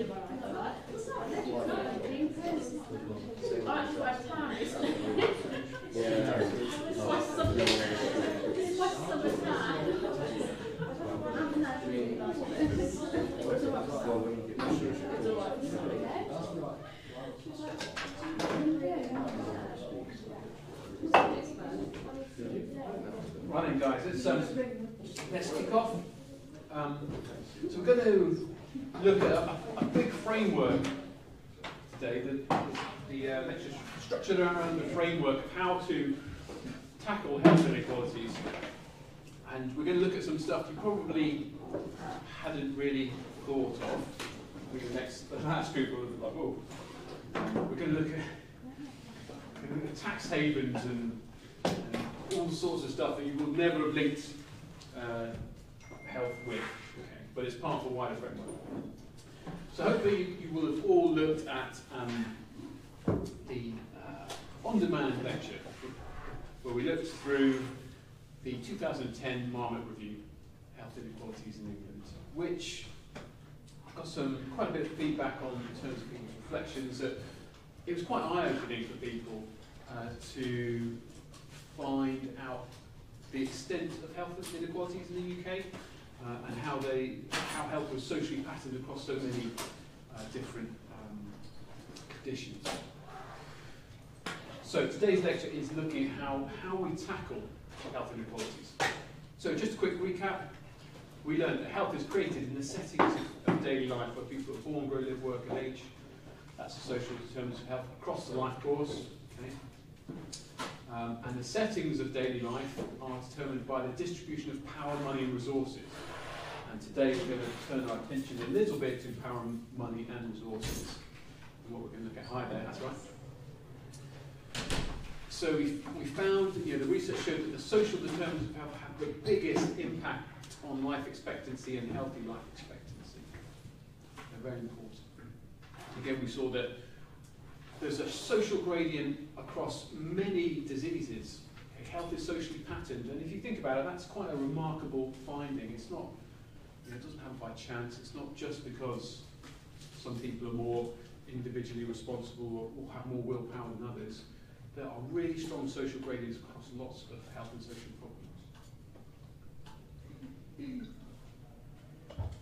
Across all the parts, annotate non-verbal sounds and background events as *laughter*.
Right then, guys, let's, um, let's kick off. Um, so we're going to look at a, a big framework today. The, the uh, lecture structured around the framework of how to tackle health inequalities. And we're going to look at some stuff you probably hadn't really thought of. Think the next, the last group will like, whoa. We're going to look at, we're look at tax havens and, and all sorts of stuff that you will never have linked uh, health with. But it's part of a wider framework. So hopefully you will have all looked at um, the uh, on-demand lecture where we looked through the 2010 Marmot Review, Health Inequalities in England, which got some quite a bit of feedback on in terms of people's reflections that it was quite eye-opening for people uh, to find out the extent of health inequalities in the UK uh, and how they how health was socially patterned across so many uh, different um, conditions. So today's lecture is looking at how, how we tackle health inequalities. So just a quick recap. We learned that health is created in the settings of, daily life where people are born, grow, live, work and age. That's the social determinants of health across the life course. Okay? Um, and the settings of daily life are determined by the distribution of power, money and resources. And today we're going to turn our attention a little bit to power, money and resources. And what we're going to look at high there, that's right. So we, we found, you know, the research showed that the social determinants of health have the biggest impact on life expectancy and healthy life expectancy. They're very important. Again, we saw that there's a social gradient across many diseases. Health is socially patterned, and if you think about it, that's quite a remarkable finding. It's not, you know, it doesn't happen by chance. It's not just because some people are more individually responsible or, or have more willpower than others. There are really strong social gradients across lots of health and social problems. We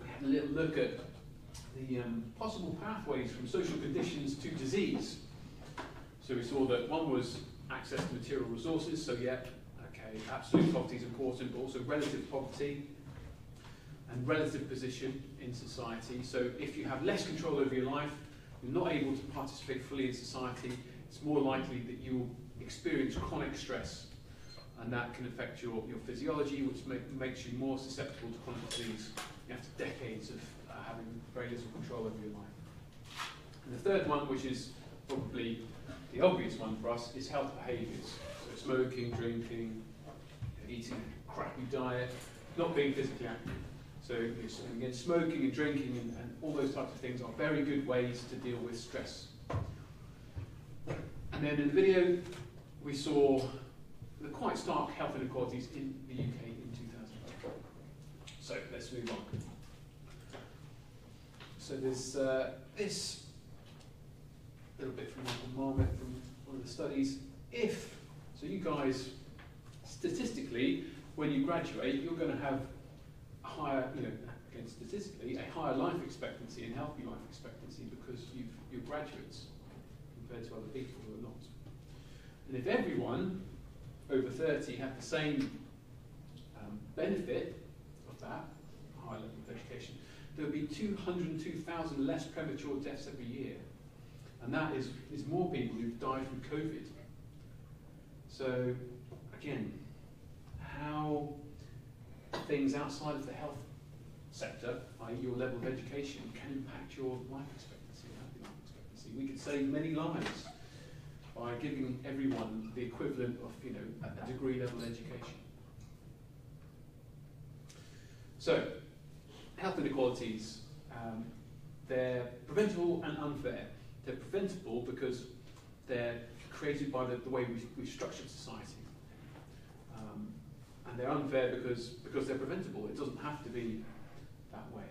had a little look at the um, possible pathways from social conditions to disease. So we saw that one was access to material resources, so yeah, okay, absolute poverty is important, but also relative poverty and relative position in society. So if you have less control over your life, you're not able to participate fully in society, it's more likely that you'll experience chronic stress and that can affect your, your physiology, which make, makes you more susceptible to chronic disease after decades of uh, having very little control over your life. And the third one, which is probably the obvious one for us, is health behaviours. So smoking, drinking, eating a crappy diet, not being physically active. So again, smoking and drinking and, and all those types of things are very good ways to deal with stress. And then in the video, we saw the quite stark health inequalities in the UK in 2004. So let's move on. So there's uh, this little bit from Michael Marmot from one of the studies. If, so you guys, statistically, when you graduate, you're going to have higher, you know, again, statistically, a higher life expectancy and healthy life expectancy because you've, you're graduates compared to other people who are not. And if everyone over 30 had the same um, benefit of that, high level of education, there would be 202,000 less premature deaths every year. And that is, is more people who've died from COVID. So, again, how things outside of the health sector, i.e., your level of education, can impact your life expectancy, life expectancy. We could save many lives by giving everyone the equivalent of, you know, a, degree level education. So, health inequalities, um, they're preventable and unfair. They're preventable because they're created by the, the way we, we've structured society. Um, and they're unfair because, because they're preventable. It doesn't have to be that way.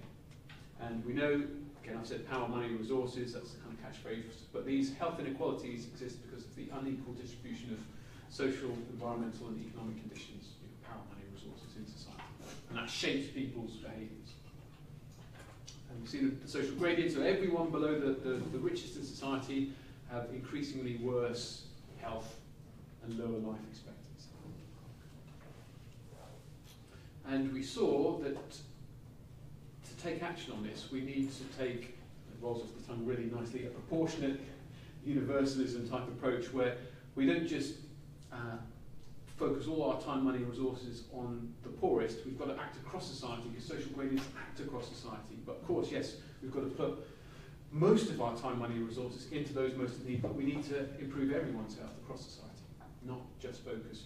And we know, again, I've said power, money, resources, that's the kind of catchphrase, but these health inequalities exist because of the unequal distribution of social, environmental and economic conditions, you know, power, money, resources in society. And that shapes people's behaviours. And you see the, the social gradient, so everyone below the, the, the richest in society have increasingly worse health and lower life expectancy. And we saw that to take action on this, we need to take, it rolls off the tongue really nicely, a proportionate universalism type approach where we don't just uh, focus all our time, money, and resources on the poorest. We've got to act across society because social gradients act across society. But of course, yes, we've got to put most of our time, money, and resources into those most in need, but we need to improve everyone's health across society, not just focus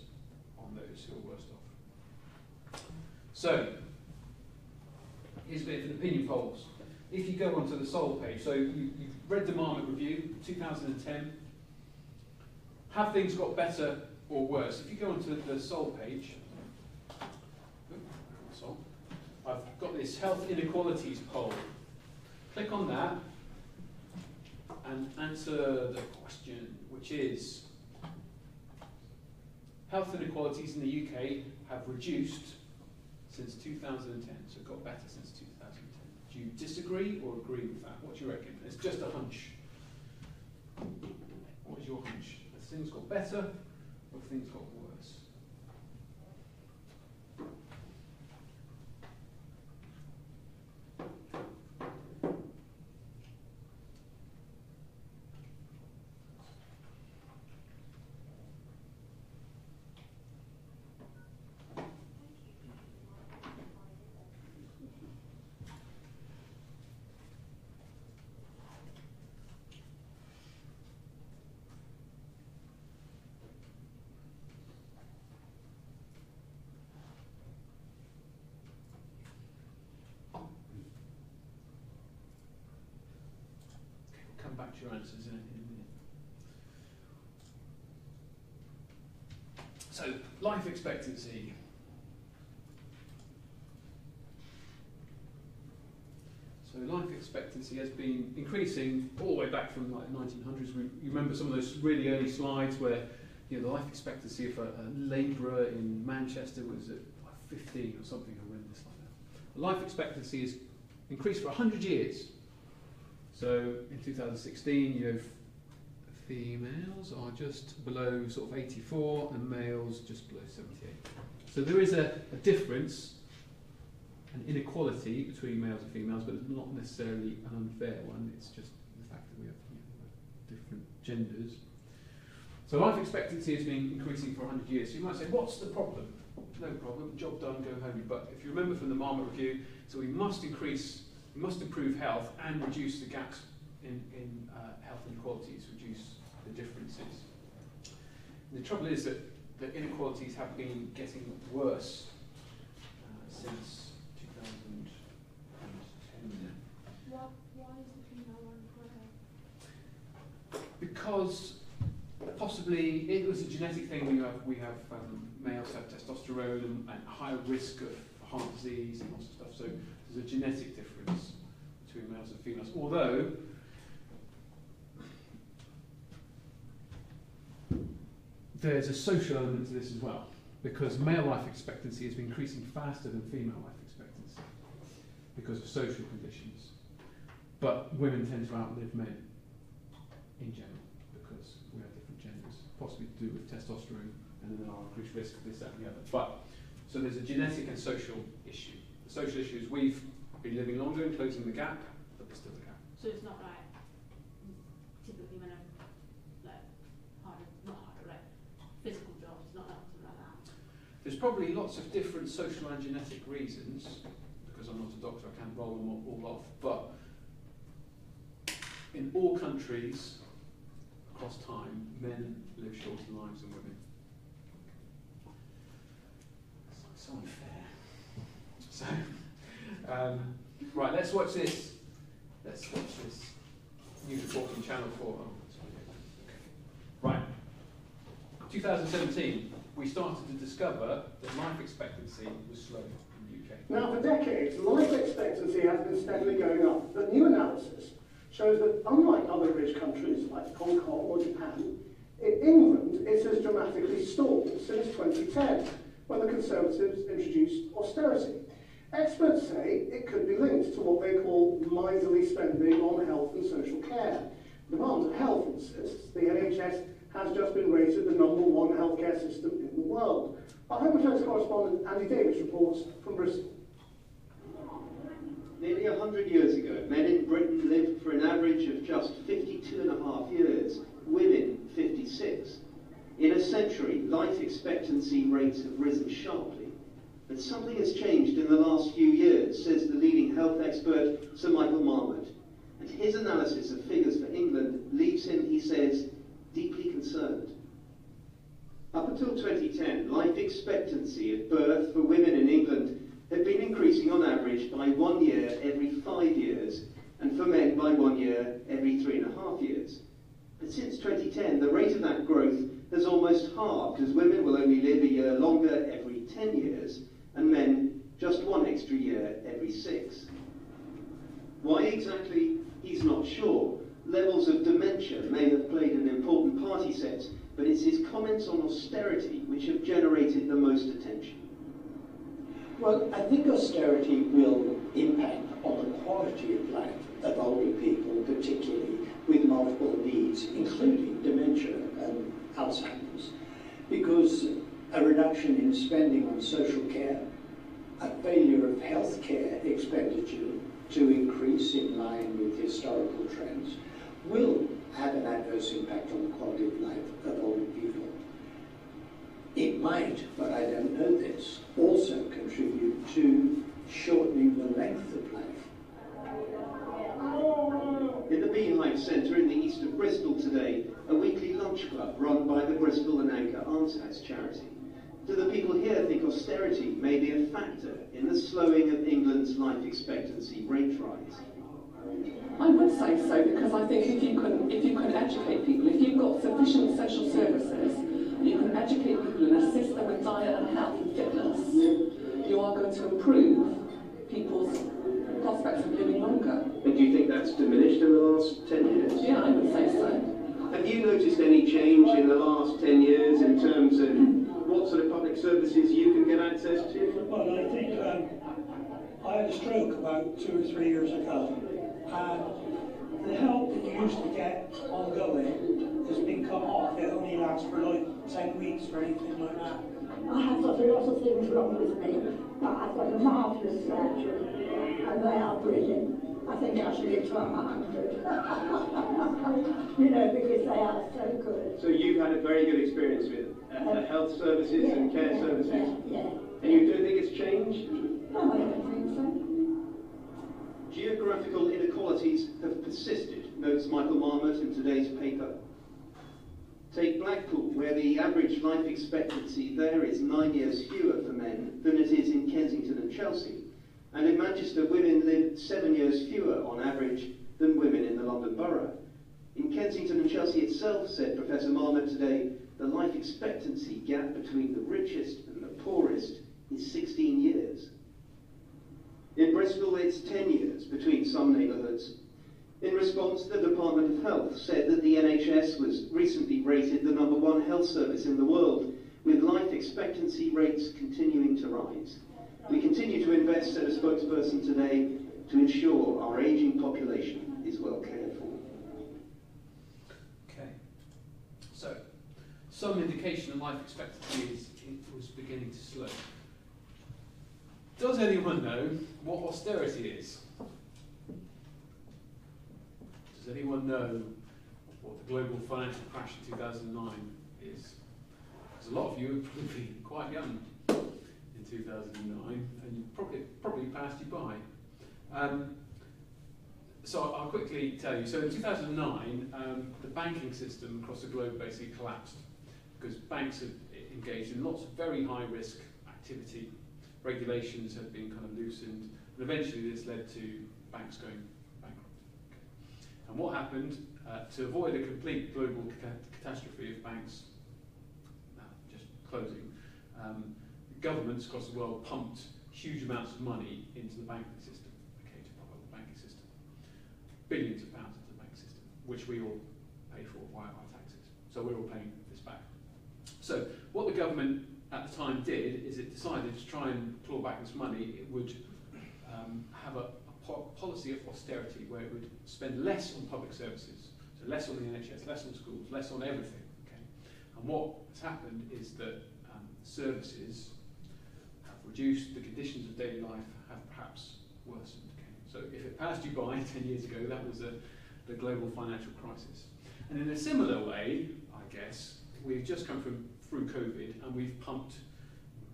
on those who are worst off. So, here's a bit of an opinion polls. If you go onto the Sol page, so you, you've read the Marmot Review, 2010. Have things got better or worse? If you go onto the Sol page, Sol, I've got this health inequalities poll. Click on that and answer the question, which is health inequalities in the UK have reduced since 2010, so it got better since 2010. Do you disagree or agree with that? What do you reckon? It's just a hunch. What is your hunch? Have things got better or have things got worse? Okay, we'll come back to your answers in in a minute. So, life expectancy. So life expectancy has been increasing all the way back from like 1900s. We, you remember some of those really early slides where you know, the life expectancy of a, a labourer in Manchester was at 15 or something horrendous like that. Life expectancy has increased for 100 years. So in 2016, you have females are just below sort of 84 and males just below 78. So there is a, a difference, an inequality between males and females, but it's not necessarily an unfair one. It's just the fact that we have you know, different genders. So life expectancy has been increasing for 100 years. So you might say, what's the problem? No problem, job done, go home. But if you remember from the Marmot Review, so we must increase, we must improve health and reduce the gaps in, in uh, health inequalities, reduce the differences. And the trouble is that the inequalities have been getting worse uh, since 2010. Why, why is the female one? Because possibly it was a genetic thing. We have we have um, males have testosterone and, and higher risk of heart disease and lots of stuff. So there's a genetic difference between males and females. Although there's a social element to this as well, because male life expectancy has been increasing faster than female life expectancy because of social conditions. But women tend to outlive men in general because we have different genders, possibly to do with testosterone and then our increased risk of this, that, and the other. But so there's a genetic and social issue. The social issues, we've been living longer and closing the gap, but there's still a gap. So it's not like typically men are like harder, not harder, like physical jobs, not like something like that. There's probably lots of different social and genetic reasons, because I'm not a doctor, I can't roll them all, all off, but in all countries across time, men live shorter lives than women. It's so unfair. So, um, right, let's watch this. Let's watch this. News report from Channel 4. Oh. Right. 2017, we started to discover that life expectancy was slow in the UK. Now, for decades, life expectancy has been steadily going up, but new analysis shows that unlike other rich countries like Hong Kong or Japan, in England it has dramatically stalled since 2010, when the Conservatives introduced austerity. Experts say it could be linked to what they call miserly spending on health and social care. The Department of Health insists the NHS has just been rated the number one healthcare system in the world. Our Home Affairs correspondent Andy Davies reports from Bristol. Nearly 100 years ago, men in Britain lived for an average of just 52 and a half years, women 56. In a century, life expectancy rates have risen sharply. But something has changed in the last few years, says the leading health expert Sir Michael Marmot. And his analysis of figures for England leaves him, he says, deeply concerned. Up until 2010, life expectancy at birth for women in England had been increasing on average by one year every five years, and for men by one year every three and a half years. But since 2010, the rate of that growth has almost halved, as women will only live a year longer every 10 years, and men just one extra year every six. Why exactly, he's not sure. Levels of dementia may have played an important part, he says, but it's his comments on austerity which have generated the most attention. Well, I think austerity will impact on the quality of life of older people, particularly with multiple needs, including dementia and Alzheimer's, because a reduction in spending on social care, a failure of healthcare expenditure to increase in line with historical trends, will have an adverse impact on the quality of life of older people. It might, but I don't know this, also contribute to shortening the length of life. In the Beehive Centre in the east of Bristol today, a weekly lunch club run by the Bristol and Anchor Almshouse charity. Do the people here think austerity may be a factor in the slowing of England's life expectancy rate rise? I would say so because I think if you can if you can educate people, if you've got sufficient social services, you can educate people and assist them with diet and health and fitness, you are going to improve people's prospects of living longer. And do you think that's diminished in the last 10 years? Yeah, I would say so. Have you noticed any change in the last 10 years in terms of what sort of public services you can get access to? Well, I think um, I had a stroke about two or three years ago, and the help that you used to get ongoing has been cut off. It only lasts for like 10 weeks or anything like that. I have got a lot of things wrong with me, but I've got a marvellous surgery, and they are brilliant. I think I should live to a hundred. *laughs* you know, because they are so good. So you've had a very good experience with uh, the health services Yeah, and care yeah, services? Yeah. And you don't think it's changed? No, I don't think so. Geographical inequalities have persisted, notes Michael Marmot in today's paper. Take Blackpool, where the average life expectancy there is nine years fewer for men than it is in Kensington and Chelsea. And in Manchester, women live seven years fewer on average than women in the London Borough. In Kensington and Chelsea itself, said Professor Marmot today, the life expectancy gap between the richest and the poorest is 16 years. In Bristol, it's 10 years between some neighbourhoods. In response, the Department of Health said that the NHS was recently rated the number one health service in the world, with life expectancy rates continuing to rise. We continue to invest, said a spokesperson today, to ensure our ageing population is well cared for. Okay. So, some indication that life expectancy is, was beginning to slow. Does anyone know what austerity is? Does anyone know what the global financial crash in 2009 is? Because a lot of you are probably quite young in 2009, and you probably probably passed you by. Um, so I'll quickly tell you. So in 2009, um, the banking system across the globe basically collapsed because banks have engaged in lots of very high risk activity. Regulations have been kind of loosened, and eventually this led to banks going bankrupt. And what happened uh, to avoid a complete global cat- catastrophe of banks uh, just closing? Um, governments across the world pumped huge amounts of money into the banking system, okay, to prop up the banking system billions of pounds at which we all pay for via our taxes. So we're all paying. So what the government at the time did is it decided to try and claw back this money. It would um, have a, a po- policy of austerity where it would spend less on public services, so less on the NHS, less on schools, less on everything. Okay? And what has happened is that um, services have reduced, the conditions of daily life have perhaps worsened. So if it passed you by *laughs* 10 years ago, that was a, the global financial crisis. And in a similar way, I guess, we've just come from through COVID and we've pumped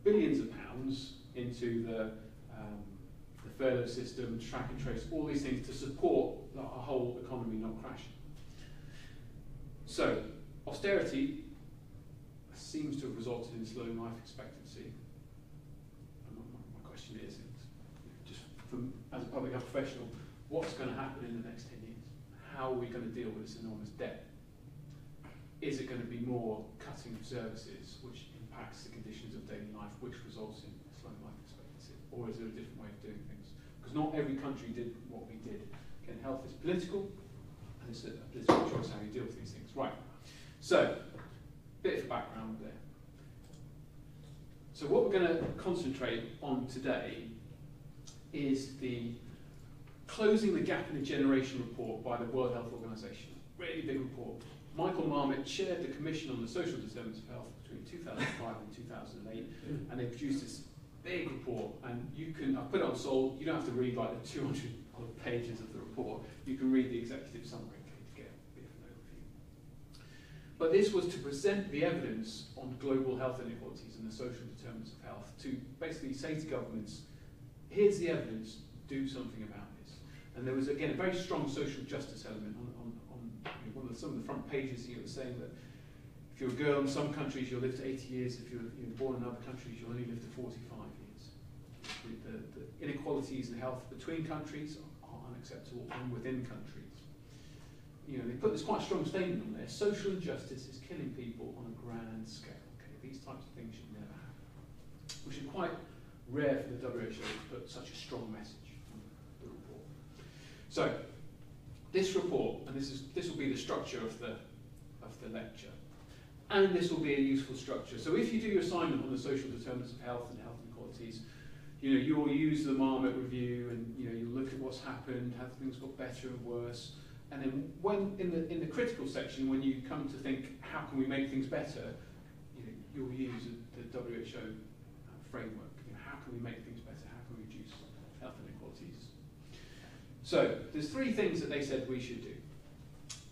billions of pounds into the, um, the furlough system, track and trace, all these things to support the, whole economy not crashing. So, austerity seems to have resulted in slowing life expectancy. My, my, my question is, just from, as a public health professional, what's going to happen in the next 10 years? How are we going to deal with this enormous debt? Is it going to be more cutting of services, which impacts the conditions of daily life, which results in slowing life expectancy? Or is there a different way of doing things? Because not every country did what we did. Again, health is political, and it's a political choice how you deal with these things. Right. So, bit of background there. So what we're going to concentrate on today is the Closing the Gap in a Generation report by the World Health Organization. Really big report. Michael Marmot chaired the Commission on the Social Determinants of Health between 2005 and 2008, hmm. and they produced this big report. And you can, I put it on Sol, you don't have to read like the 200 pages of the report, you can read the executive summary to get a bit of an overview. But this was to present the evidence on global health inequalities and the social determinants of health to basically say to governments, here's the evidence, do something about this. And there was, again, a very strong social justice element on, on, on you know, one of the, some of the front pages here was saying that if you're a girl in some countries, you'll live to 80 years. If you're, you're born in other countries, you'll only live to 45 years. The, the, the inequalities in health between countries are unacceptable and within countries. You know, they put this quite strong statement on there. Social injustice is killing people on a grand scale. Okay, these types of things should never happen. Which is quite rare for the WHO to put such a strong message on the report. So, this report, and this is this will be the structure of the of the lecture, and this will be a useful structure. So, if you do your assignment on the social determinants of health and health inequalities, you know you'll use the Marmot review, and you know you'll look at what's happened, how things got better and worse, and then when in the in the critical section, when you come to think how can we make things better, you know, you'll use the WHO uh, framework. You know, how can we make things better? How can we reduce health inequalities? So there's three things that they said we should do.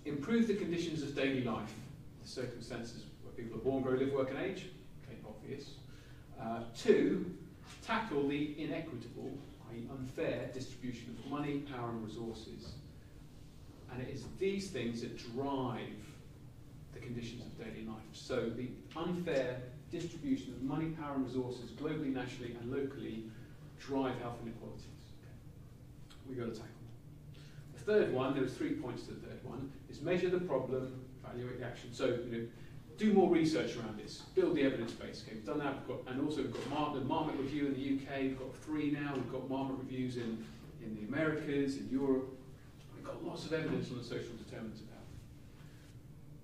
Improve the conditions of daily life, the circumstances where people are born, grow, live, work and age. Okay, obvious. Uh, two, tackle the inequitable, i.e. unfair distribution of money, power and resources. And it is these things that drive the conditions of daily life. So the unfair distribution of money, power and resources globally, nationally and locally drive health inequalities. Okay. We've got to tackle third one, there was three points to the third one, is measure the problem, evaluate the action. So, you know, do more research around this, build the evidence base. Okay, we've done that. We've got, and also we've got Mar- the Marmot review in the UK. We've got three now. We've got Marmot reviews in, in the Americas, in Europe. We've got lots of evidence on the social determinants of health.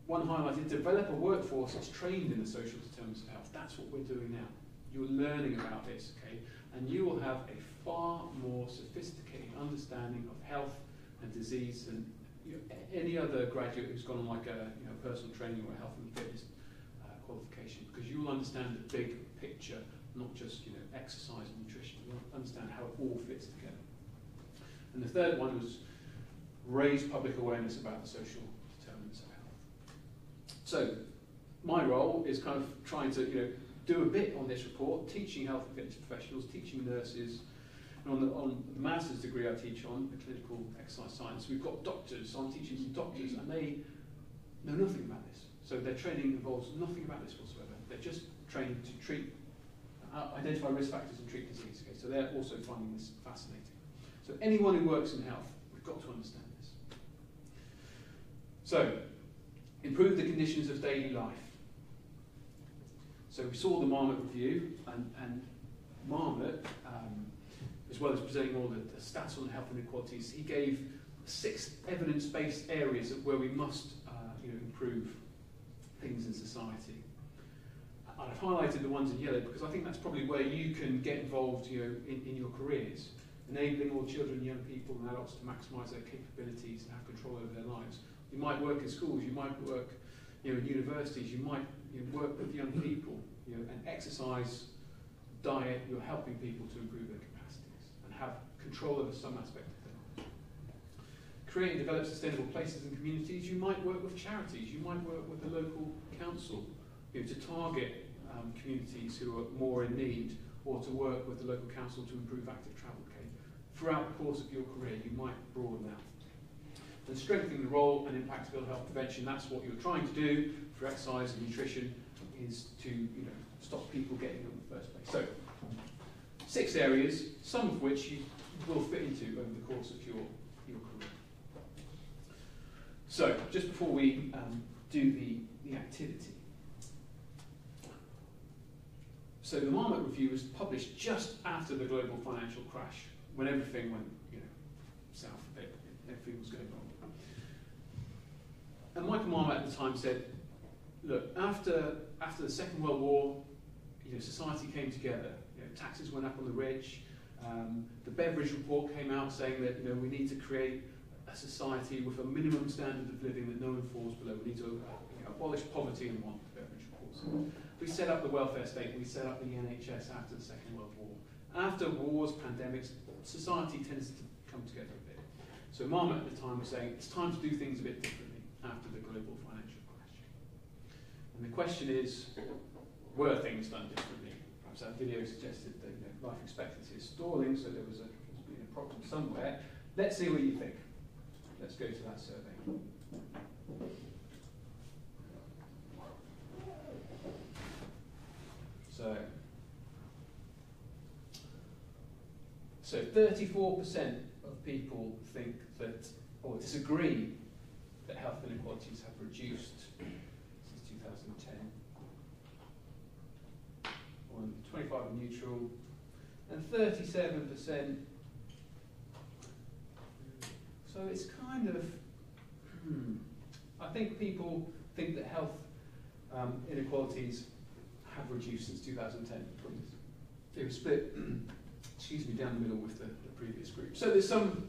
One highlight is develop a workforce that's trained in the social determinants of health. That's what we're doing now. You're learning about this, okay, and you will have a far more sophisticated understanding of health and disease and you know, any other graduate who's gone on like a you know, personal training or a health and fitness uh, qualification because you will understand the big picture, not just you know exercise and nutrition. You'll understand how it all fits together. And the third one was raise public awareness about the social determinants of health. So my role is kind of trying to you know do a bit on this report, teaching health and fitness professionals, teaching nurses, and on the, on master's degree I teach on, the clinical exercise science, we've got doctors, so I'm teaching some doctors, and they know nothing about this. So their training involves nothing about this whatsoever. They're just trained to treat, uh, identify risk factors and treat disease. Okay? So they're also finding this fascinating. So anyone who works in health, we've got to understand this. So, improve the conditions of daily life. So we saw the Marmot review, and, and Marmot, um, as well as presenting all the, the stats on health inequalities, he gave six evidence-based areas of where we must uh, you know, improve things in society. I've highlighted the ones in yellow because I think that's probably where you can get involved you know, in, in your careers, enabling all children, young people and adults to maximise their capabilities and have control over their lives. You might work in schools, you might work you know, in universities, you might you know, work with young people you know, and exercise, diet, you're helping people to improve their have control over some aspect of lives. Create and develop sustainable places and communities, you might work with charities, you might work with the local council you know, to target um, communities who are more in need or to work with the local council to improve active travel care. Throughout the course of your career, you might broaden out. And strengthening the role and impact of ill health prevention, that's what you're trying to do for exercise and nutrition, is to you know, stop people getting ill in the first place. So, six areas, some of which you will fit into over the course of your, your career. So, just before we um, do the, the activity, so the Marmot Review was published just after the global financial crash, when everything went, you know, south a bit, everything was going wrong. And Michael Marmot at the time said, look, after after the Second World War, you know, society came together. Taxes went up on the rich. Um, the Beveridge report came out saying that you know we need to create a society with a minimum standard of living that no one falls below. We need to abolish poverty and want the Beveridge reports. We set up the welfare state, we set up the NHS after the Second World War. After wars, pandemics, society tends to come together a bit. So Marmot at the time was saying it's time to do things a bit differently after the global financial crash. And the question is, were things done differently? Video suggested that you know, life expectancy is stalling, so there was a, a problem somewhere. Let's see what you think. Let's go to that survey. So, so 34% of people think that, or disagree, that health inequalities have reduced since 2010. On 25 are neutral, and 37%. So it's kind of, hmm, I think people think that health um, inequalities have reduced since 2010. They were split, *clears throat* excuse me, down the middle with the, the previous group. So there's some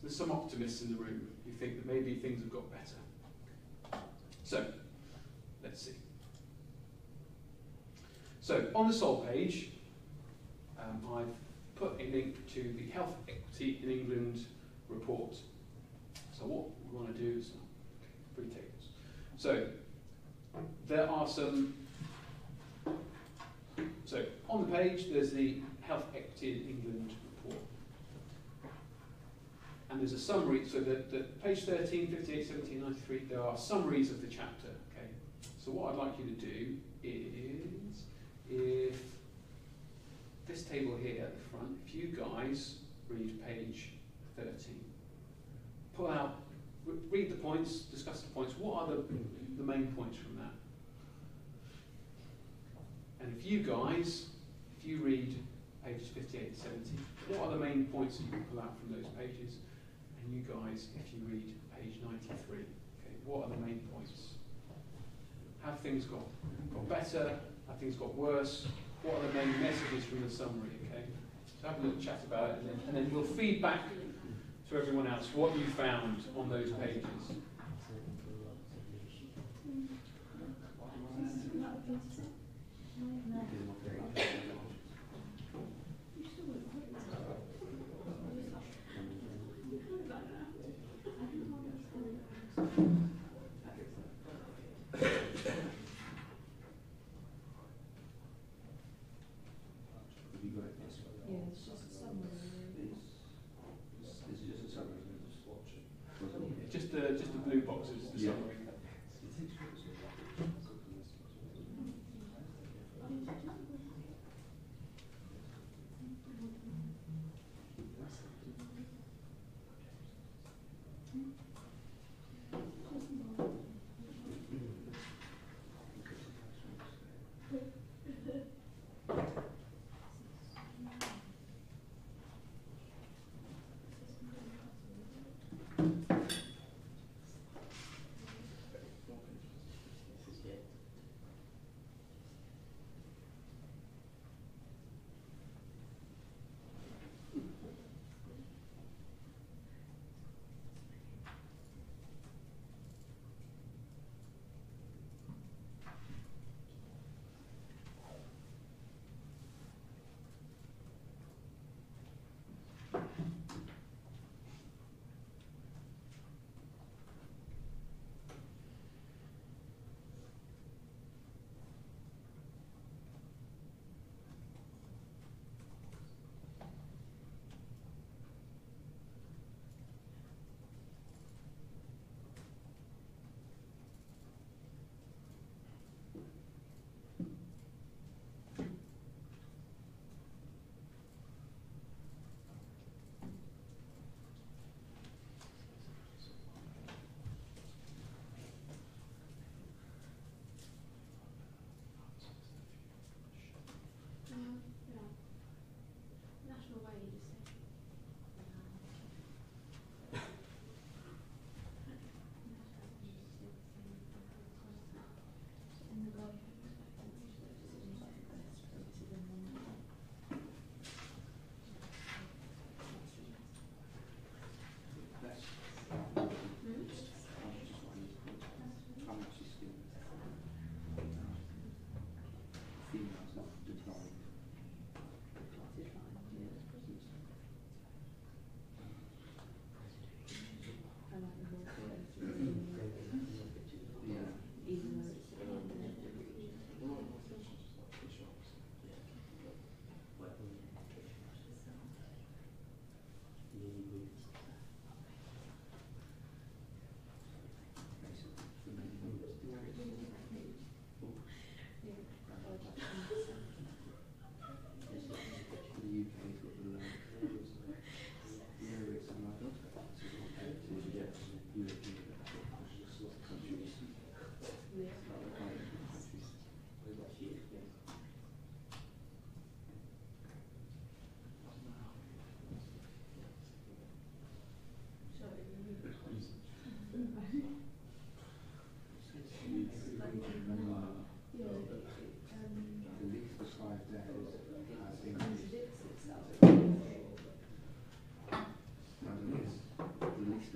there's some optimists in the room who think that maybe things have got better. So let's see. So on the SOL page, um, I've put a link to the Health Equity in England report. So what we want to do is three tables. So there are some. So on the page, there's the Health Equity in England report. And there's a summary, so that the page 13, 58, 17, 93, there are summaries of the chapter. Okay. So what I'd like you to do is, if this table here at the front, if you guys read page 13, pull out, read the points, discuss the points. What are the, the main points from that? And if you guys, if you read pages 58 to 70, what are the main points that you can pull out from those pages? And you guys, if you read page 93, okay, what are the main points? Have things got, got better? Have things got worse? What are the main messages from the summary, okay? So have a little chat about it, and then, and then we'll feed back to everyone else what you found on those pages.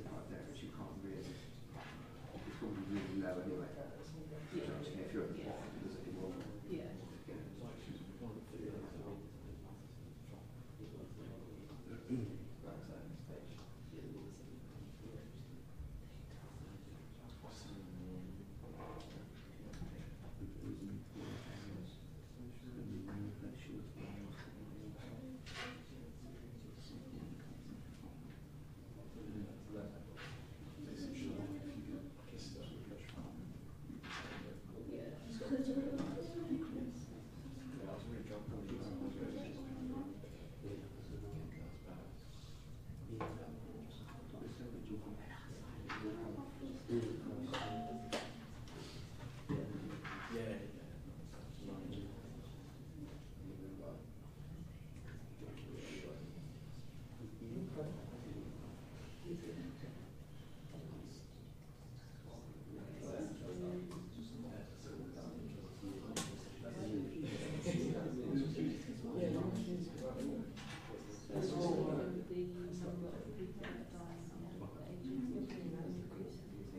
Like that, which you can't really, it's probably really low anyway.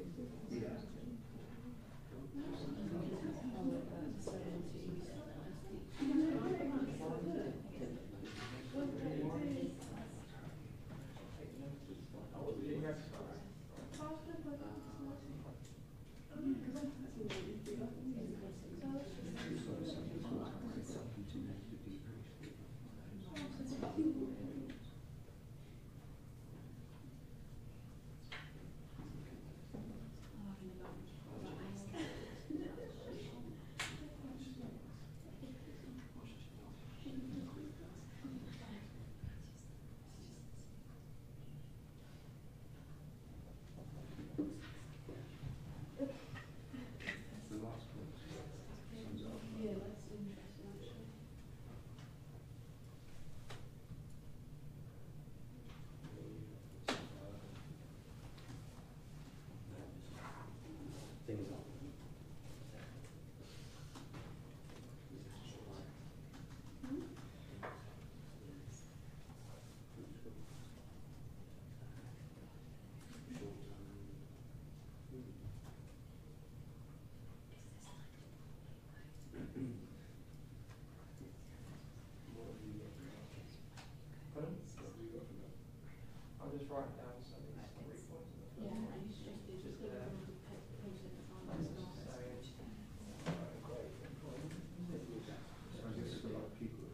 The I'll just write down some of these three points. Yeah, and it's just, it's just good to put page at the time. it's not- So I guess for a lot of people,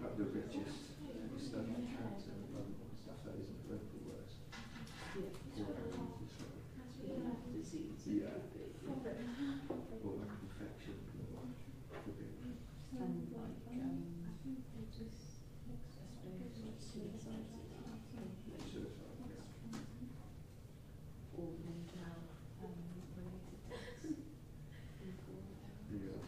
like the richest stuff like cancer and stuff that isn't medical works. Disease. Yeah. Or like infection. could be. And like, um, I suppose like suicide. Suicide, yeah. Or mental health, um, related deaths. Yeah.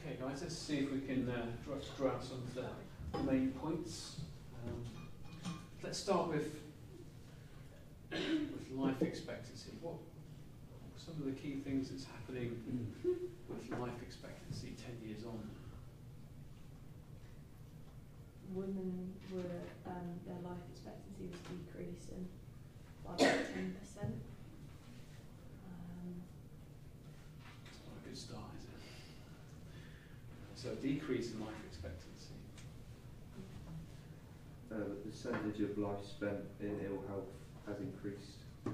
Okay, guys, let's see if we can uh, draw, out some of the main points. Um, let's start with with life expectancy. What some of the key things that's happening with life expectancy ten years on? women were um, their life expectancy was decreasing by about ten percent. Um, It's not a good start, is it? So a decrease in life expectancy. Uh, the percentage of life spent in ill health has increased. So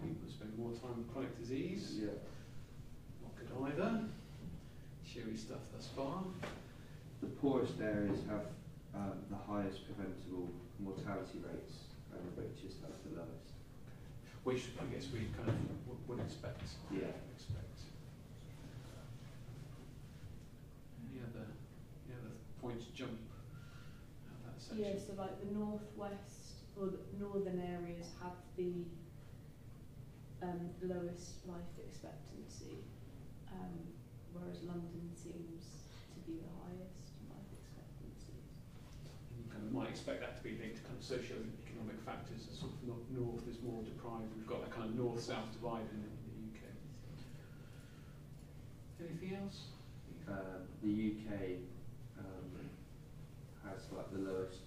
people spend more time with chronic disease. Yeah. Not good either. Cheery stuff thus far. The poorest areas have um, the highest preventable mortality rates, and the richest have the lowest. Which I guess we kind of would expect. Yeah. Expect. Any other, any other points jump out that section? yeah, so like the northwest or the northern areas have the um, lowest life expectancy, um, whereas London seems to be the highest life expectancy. You kind of might expect that to be linked to kind of socio-economic factors. The sort of nor- north is more deprived. We've got that kind of north-south divide in, the- in the UK. Anything else? Uh, the UK has like the lowest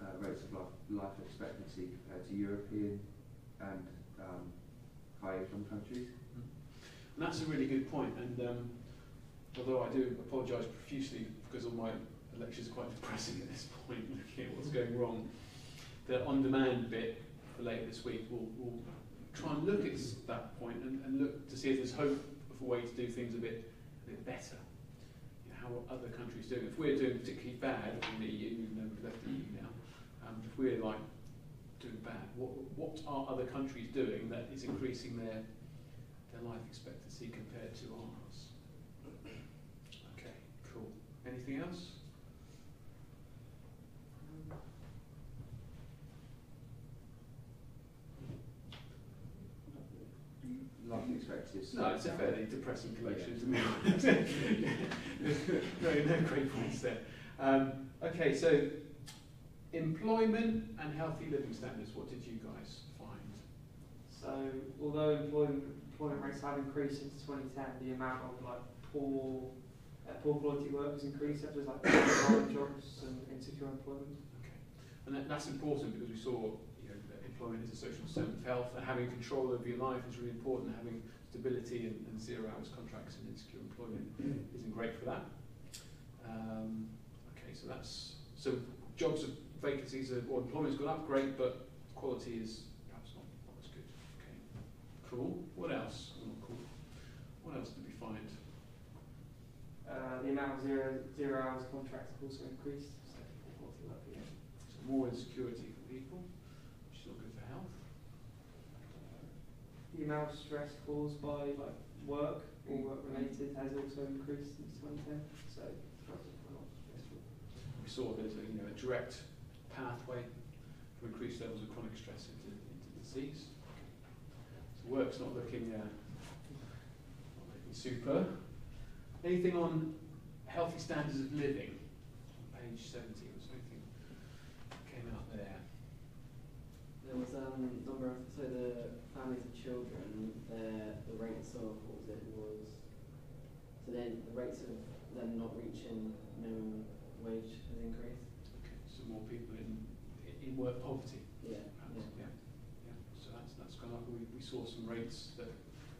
uh, rates of life, expectancy compared to European and um, high income countries. And that's a really good point. And um, although I do apologise profusely because all my lectures are quite *laughs* depressing at this point, *laughs* looking at what's going wrong, the on-demand bit for later this week will will try and look at that point and, and look to see if there's hope of a way to do things a bit a bit better. How other countries doing? If we're doing particularly bad in the EU, even though we've left the EU now, um, if we're like doing bad, what what are other countries doing that is increasing their their life expectancy compared to ours. Okay, cool. Anything else? Life expectancy is No, it's a fairly depressing collection to me. *laughs* no, no great points there. Um, okay, so employment and healthy living standards. What did you guys find? So, although employment, employment rates have increased since 2010, the amount of like poor, uh, poor quality work has increased, such as like *coughs* jobs and insecure employment. Okay, and that, that's important because we saw you know that employment is a social servant of health, and having control over your life is really important. Having stability and, and zero hours contracts and insecure employment isn't great for that. Um, okay, so that's so jobs of vacancies are, or employment's gone up, great, but quality is perhaps not, not as good. Okay, cool. What else? Oh, cool. What else did we find? Uh, the amount of zero, zero hours contracts have also increased, so poor quality work again. So more insecurity for people, which is not good for health. The amount of stress caused by like work or work related has also increased since 2010, so jobs are a stressful. We saw there's a, you know, a direct pathway for increased levels of chronic stress into, into disease. So work's not looking, uh, not looking super. Anything on healthy standards of living? On page 70, was there anything that came out there? There was um number of so the families of children, their the rates of what was it was so then the rates of them not reaching minimum wage has increased. Okay, so more people in, in work poverty. Yeah. perhaps, yeah. yeah. So that's, that's gone up. We, we saw some rates that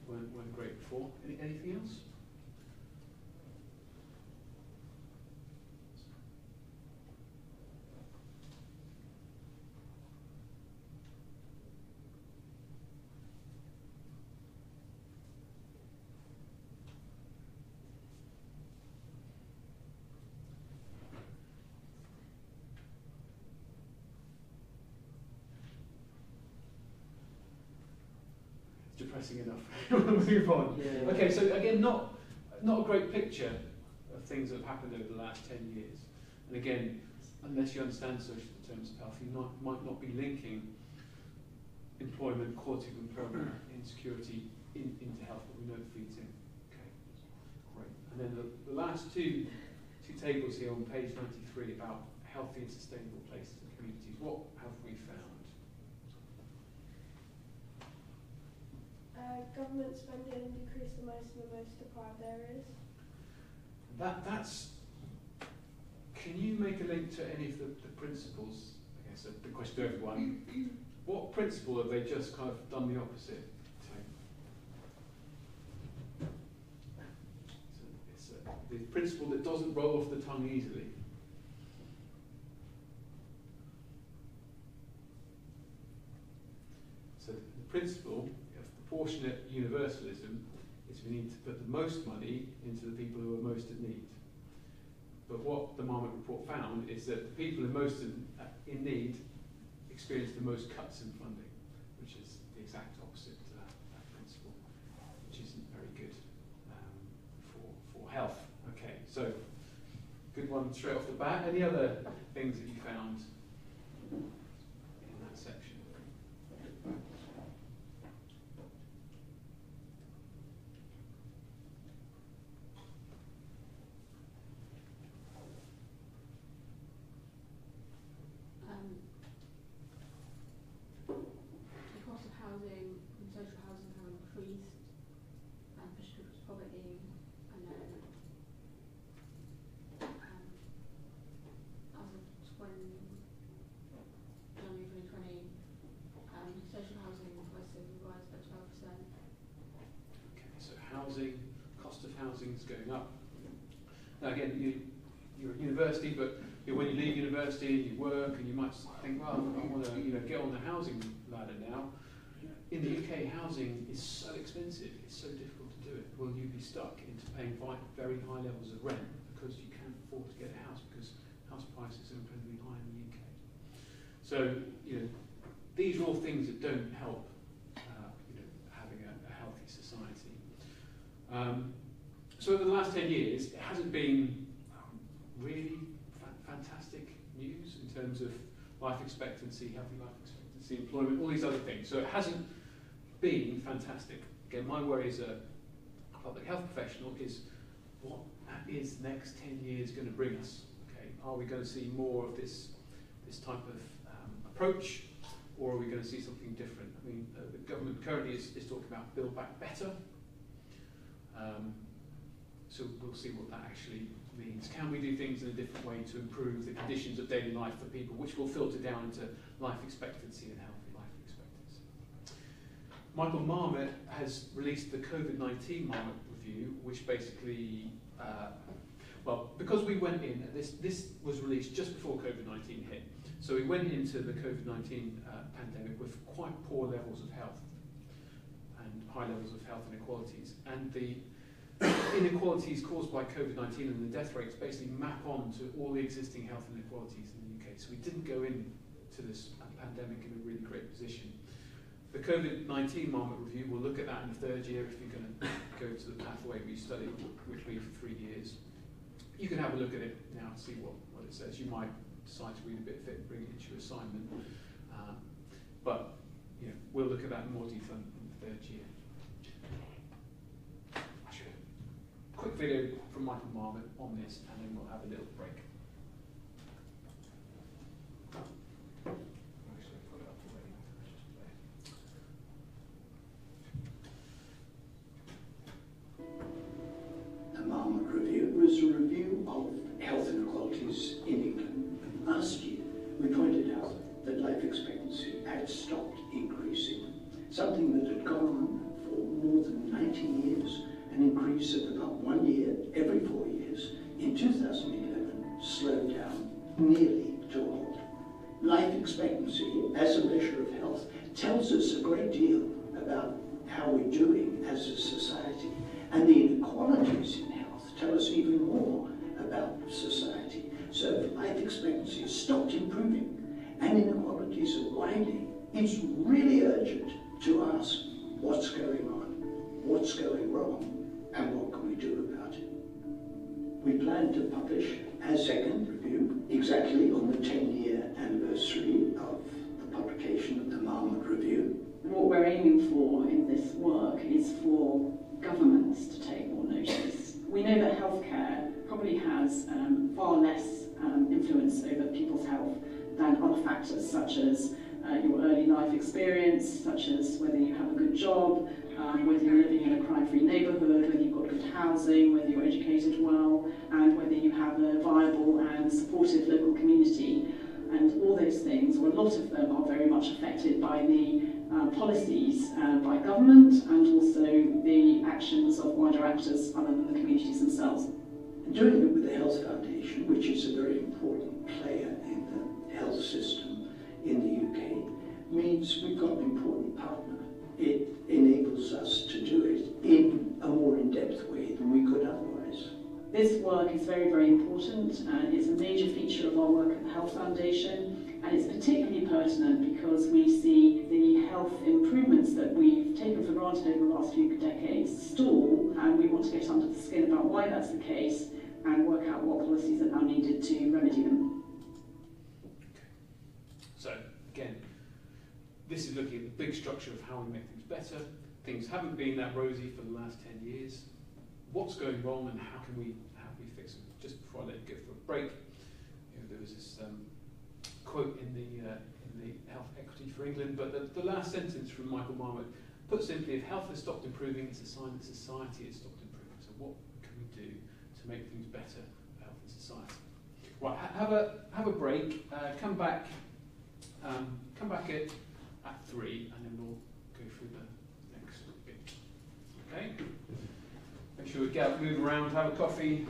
weren't, weren't great before. Any, anything else? It's depressing enough. *laughs* we'll move on. Yeah. Okay, so again, not not a great picture of things that have happened over the last 10 years. And again, unless you understand social determinants of health, you not, might not be linking employment, quality of employment, *clears throat* insecurity in, into health, but we know it feeds in. Okay, great. And then the, the last two, two tables here on page 93 about healthy and sustainable places and communities. What have we found? Uh, government spending decreased the most in the most deprived areas. That, that's. Can you make a link to any of the, the principles? I guess the question to everyone. what principle have they just kind of done the opposite to? It's, the principle that doesn't roll off the tongue easily. So the principle proportionate universalism is we need to put the most money into the people who are most in need. But what the Marmot report found is that the people who are most in, uh, in need experience the most cuts in funding, which is the exact opposite to that, that principle, which isn't very good um, for, for health. Okay, so good one straight off the bat. Any other things that you found in that section? social housing have increased and for strict poverty and then um, as of 20, January 2020, um, social housing prices will rise by 12%. Okay, so housing, cost of housing is going up. Now again, you, you're at university, but you know, when you leave university and you work and you might think, well, I want to you know, get on the housing ladder now. In the UK, housing is so expensive, it's so difficult to do it. Will you be stuck into paying very high levels of rent because you can't afford to get a house because house prices are incredibly high in the UK? So, you know, these are all things that don't help uh, you know, having a, a healthy society. Um, so over the last 10 years, it hasn't been um, really fa- fantastic news in terms of life expectancy, healthy life expectancy, employment, all these other things. So it hasn't been fantastic. Again, my worry as a public health professional is what is the next 10 years going to bring us? Okay, are we going to see more of this, this type of um, approach, or are we going to see something different? I mean, uh, the government currently is, is talking about build back better. Um, so we'll see what that actually means. Can we do things in a different way to improve the conditions of daily life for people, which will filter down into life expectancy and healthy life expectancy? Michael Marmot has released the COVID-19 Marmot Review, which basically, uh, well, because we went in, this, this was released just before COVID-19 hit, so we went into the COVID-19 uh, pandemic with quite poor levels of health and high levels of health inequalities. And the inequalities caused by COVID-19 and the death rates basically map on to all the existing health inequalities in the UK. So we didn't go into this pandemic in a really great position. The COVID-19 Marmot Review will look at that in the third year if you're going to go to the pathway we studied, which we for three years. You can have a look at it now and see what, what it says. You might decide to read a bit of it bring it into your assignment. Um, but we'll look at that in more detail in the third year. Quick video from Michael Marmot on this, and then we'll have a little break. The Marmot Review was a review of health inequalities in England. Last year, we pointed out that life expectancy had stopped increasing, something that had gone on for more than 90 years an increase of about one year every four years, in 2011 slowed down nearly to a halt. Life expectancy, as a measure of health, tells us a great deal about how we're doing as a society, and the inequalities in health tell us even more about society. So if life expectancy has stopped improving and inequalities are widening, it's really urgent to ask what's going on, what's going wrong, and what can we do about it? We plan to publish a second review exactly on the 10-year anniversary of the publication of the Marmot Review. What we're aiming for in this work is for governments to take more notice. We know that healthcare probably has um, far less um, influence over people's health than other factors such as uh, your early life experience, such as whether you have a good job, um, whether you're living in a crime-free neighbourhood, whether you've got good housing, whether you're educated well, and whether you have a viable and supportive local community. And all those things, or a lot of them, are very much affected by the uh, policies uh, by government and also the actions of wider actors other than the communities themselves. Doing it with the Health Foundation, which is a very important player in the health system means we've got an important partner. It enables us to do it in a more in-depth way than we could otherwise. This work is very, very important and it's a major feature of our work at the Health Foundation and it's particularly pertinent because we see the health improvements that we've taken for granted over the last few decades stall and we want to get under the skin about why that's the case and work out what policies are now needed to remedy them. So, again, this is looking at the big structure of how we make things better. Things haven't been that rosy for the last 10 years. What's going wrong and how can we, how can we fix it? Just before I let you go for a break, you know, there was this um, quote in the, uh, in the Health Equity for England, but the, the last sentence from Michael Marmot, put simply, if health has stopped improving, it's a sign that society has stopped improving. So what can we do to make things better for health and society? Right, have a, have a break, uh, come back, um, come back at at three, and then we'll go through the next bit. Okay? Make sure we get up, move around, have a coffee.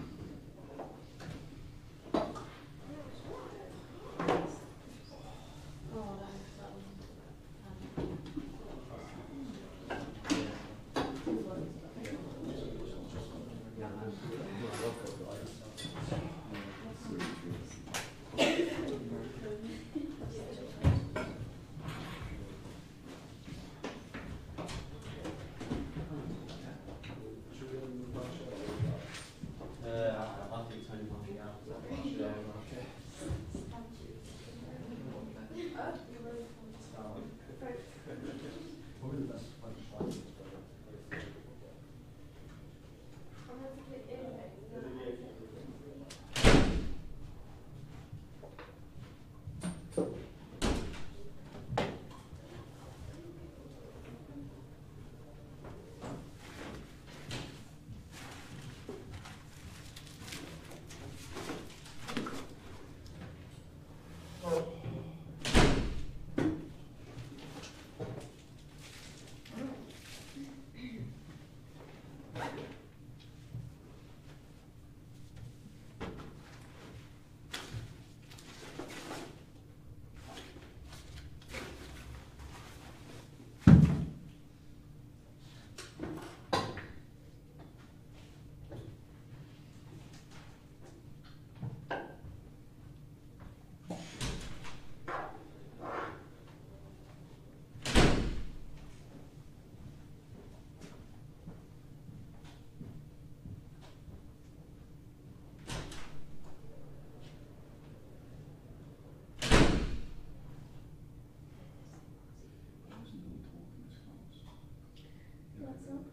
I'm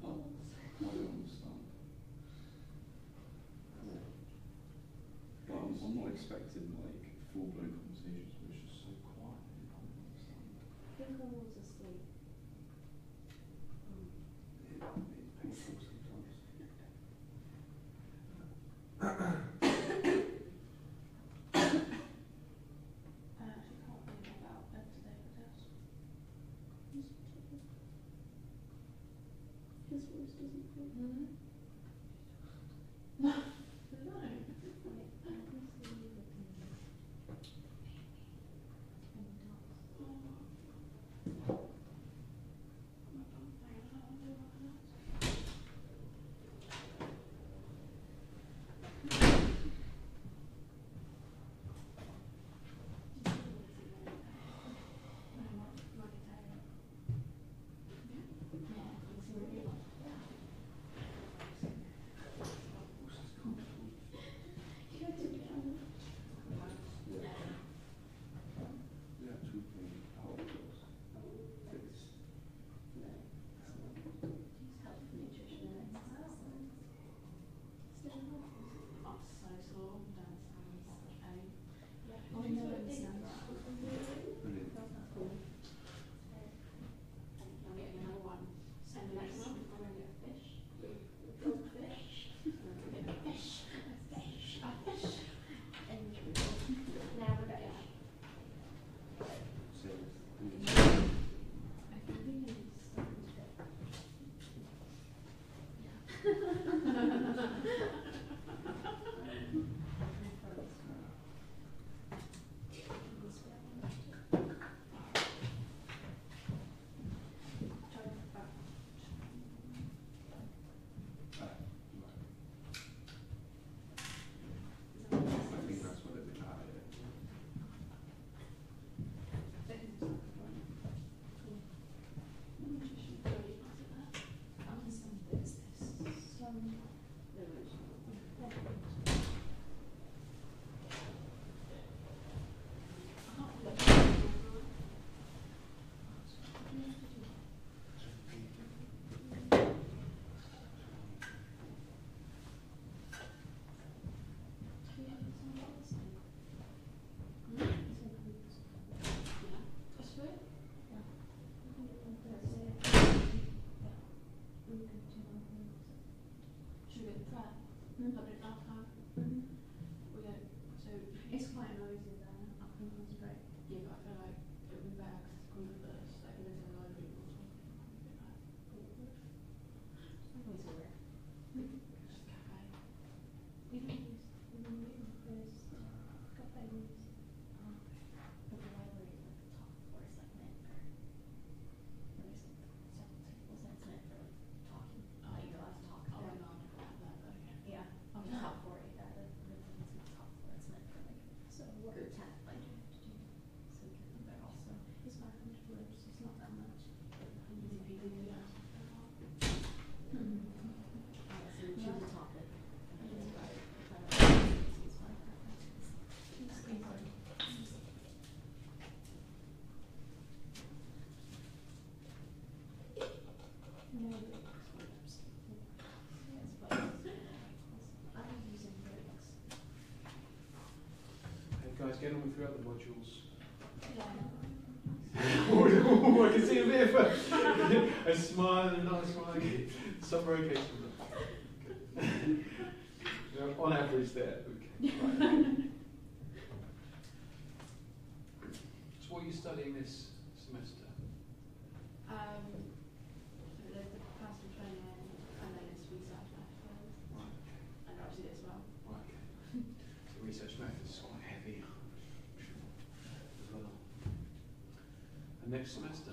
I'm not expecting like Mm-hmm. ハハハハ! guys, get on throughout the modules. oh, *laughs* *laughs* I can see a bit of a, *laughs* a smile and a nice smile. Some rotation. next semester.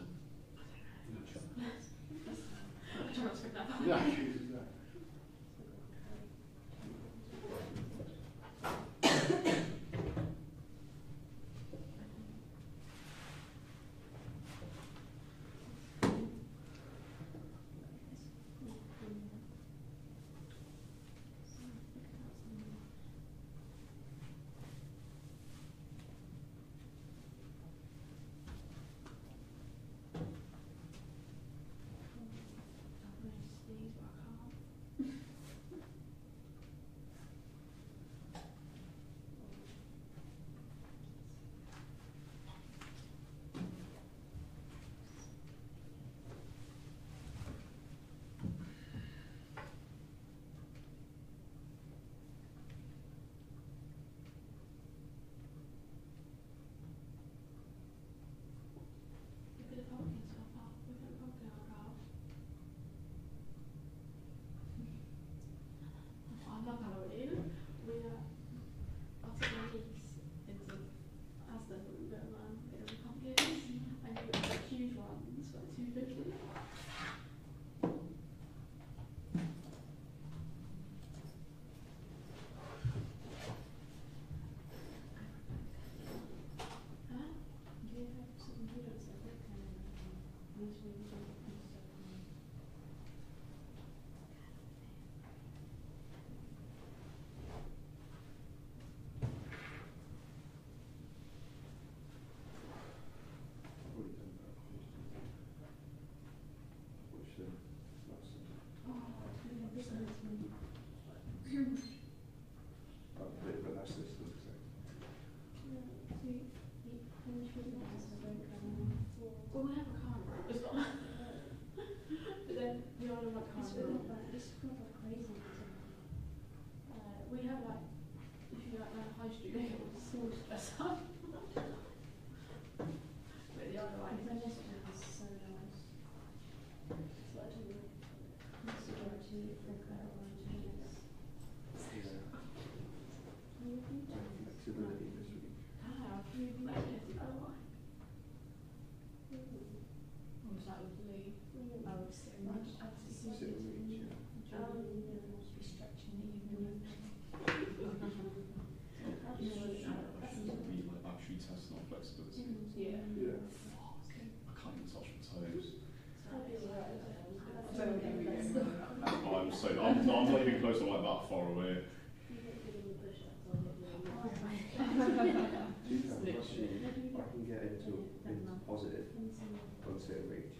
what's it reach?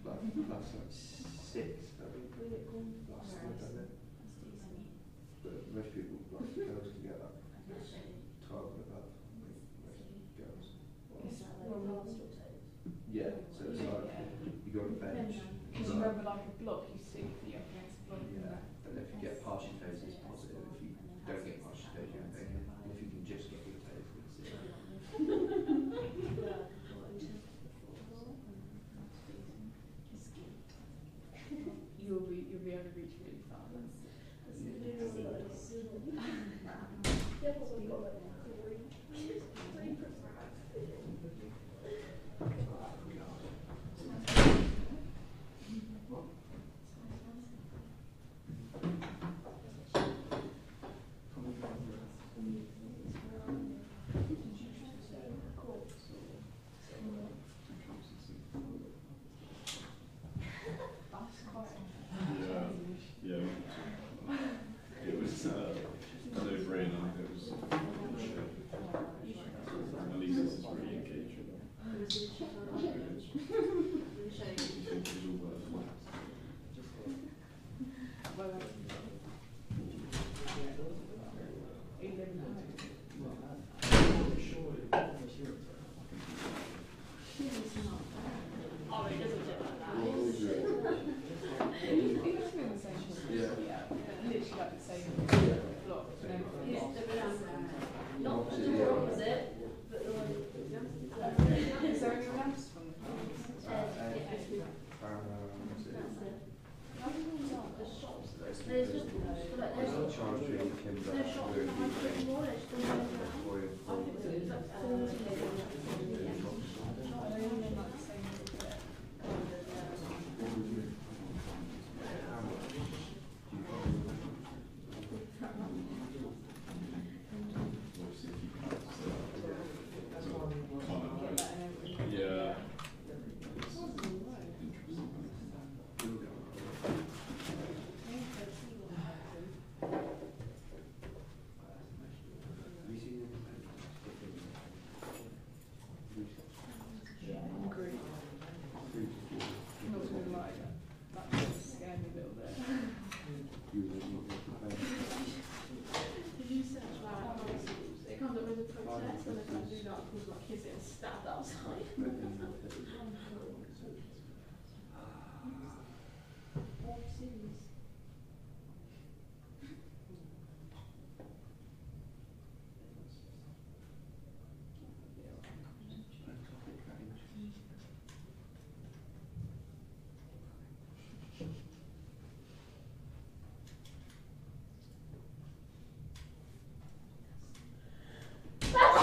Like, like six, I think, I don't know. But most people, *laughs* like girls can get that. Twelve and above, most girls. Yeah, so it's like, you go on a bench. Because you remember like a block you see for your block. Yeah, and if you get partial phase, it's positive. If you don't get partial little. *laughs*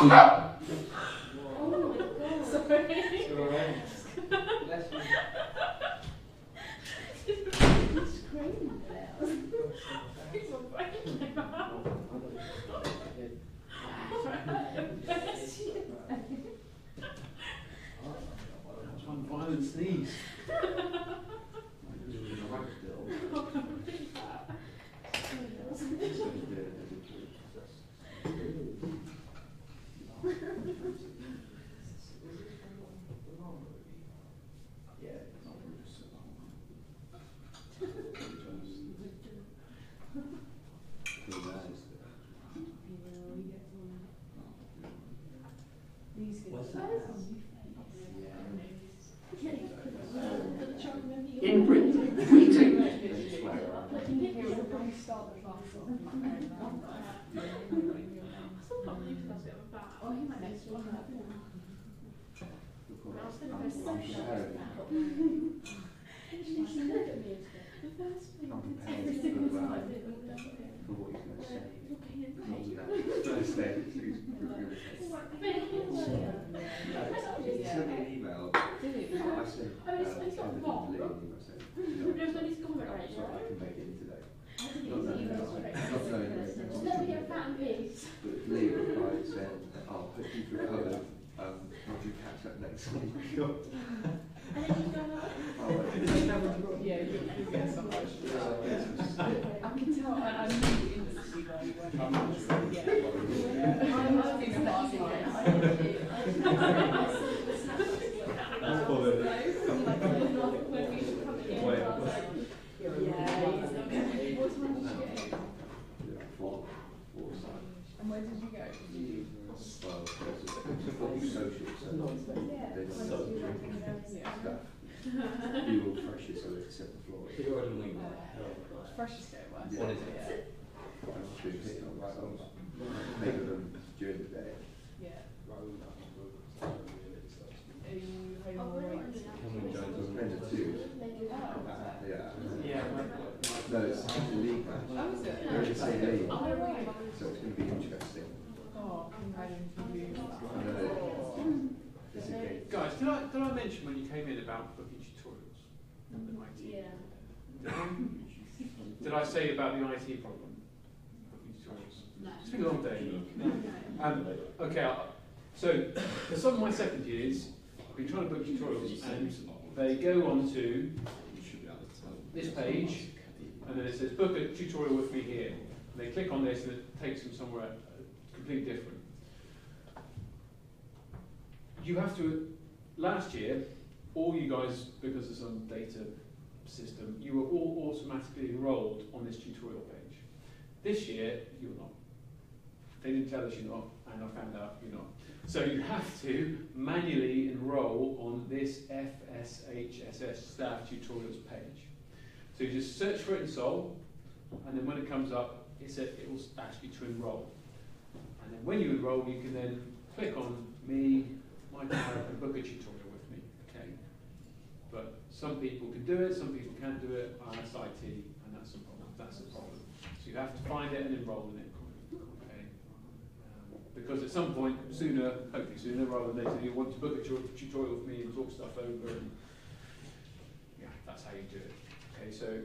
Oh my god. Sorry. It's all right. Bless you. Screaming now. It's my brain came out. Bless you. That's one violent sneeze. In Britain, we take Oh, he might next one. She looked at me the first thing I'm that prepared everything for was that. like, for what he's going to say. looking at Not me. that. He's going to say it, so he's going to say It's like, yeah. He sent me an email. Did he? I said, I mean, it's- uh, it's not Kevin wrong. didn't believe me. I said, No, but he's comment no, right, Not knowing that, know not knowing that. Let me get fat and peace. But Lee replied saying, I'll put you through colour. Um, would you catch up next week? And then you go like, Yeah, you, you get so much. I can tell, I, I knew the industry very well. Yeah. I'm not being a That's for when we should come again, I was like, And where did you go? Did you? Well, there's a, it's a fucking social, so there's some stuff. You will fresh it so it's seven floors. Freshest go west. Yeah. What is it? I've been hitting on myself. Many them during the day. Yeah. Are you home all right? End of two. Yeah. Yeah. No, it's the league match. Oh, is it? They're in the same league. Oh, right. So it's going to be interesting. Oh, I'm hiding from you. I know. It's a game. Guys, did I, did I mention when you came in about booking tutorials and the IT? Yeah. Did I, did I say about the IT problem? Booking tutorials? No. It's been a long day. Um, okay, I- so for some of my second years, I've been trying to book tutorials and they go on to this page and then it says book a tutorial with me here. And they click on this and it takes them somewhere completely different. You have to, last year, all you guys, because of some data system, you were all automatically enrolled on this tutorial page. This year, you're not. They didn't tell us you're not, and I found out you're not. So you have to manually enroll on this FSHSS staff tutorials page. So you just search for it in Sol, and then when it comes up, it's a, it will ask you to enroll. And then when you enroll, you can then click on me, my Arab, and book a tutorial with me. Okay. But some people can do it, some people can't do it. Uh, that's IT, and that's a problem. That's a problem. So you have to find it and enroll in it. Because at some point, sooner, hopefully sooner rather than later, you want to book a tutorial with me and talk stuff over, and yeah, that's how you do it. Okay, so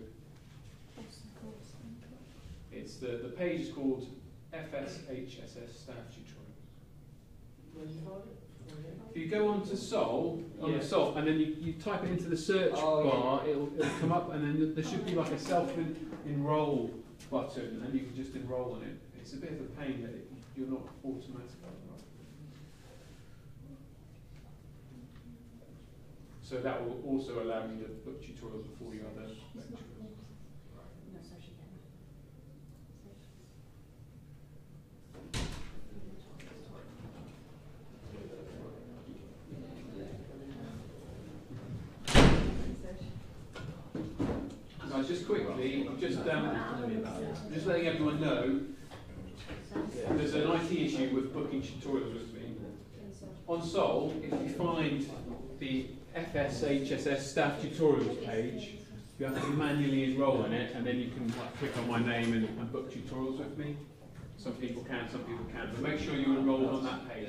it's the the page is called FSHSS Staff Tutorial. Where did you find it? If you go on to Sol, on Yeah. the Sol, and then you, you type it into the search Oh, yeah. bar, it'll, it'll come up, and then there should be like a self-enroll button, and you can just enroll on it. It's a bit of a pain that it, you're not automatically right. So that will also allow me to put tutorials before you other lectures. Just quickly, just um, just letting everyone know there's an IT issue with booking tutorials with me. On Sol, if you find the FSHSS staff tutorials page, you have to manually enrol in it, and then you can like, click on my name and, and book tutorials with me. Some people can, some people can't, but make sure you enrol on that page.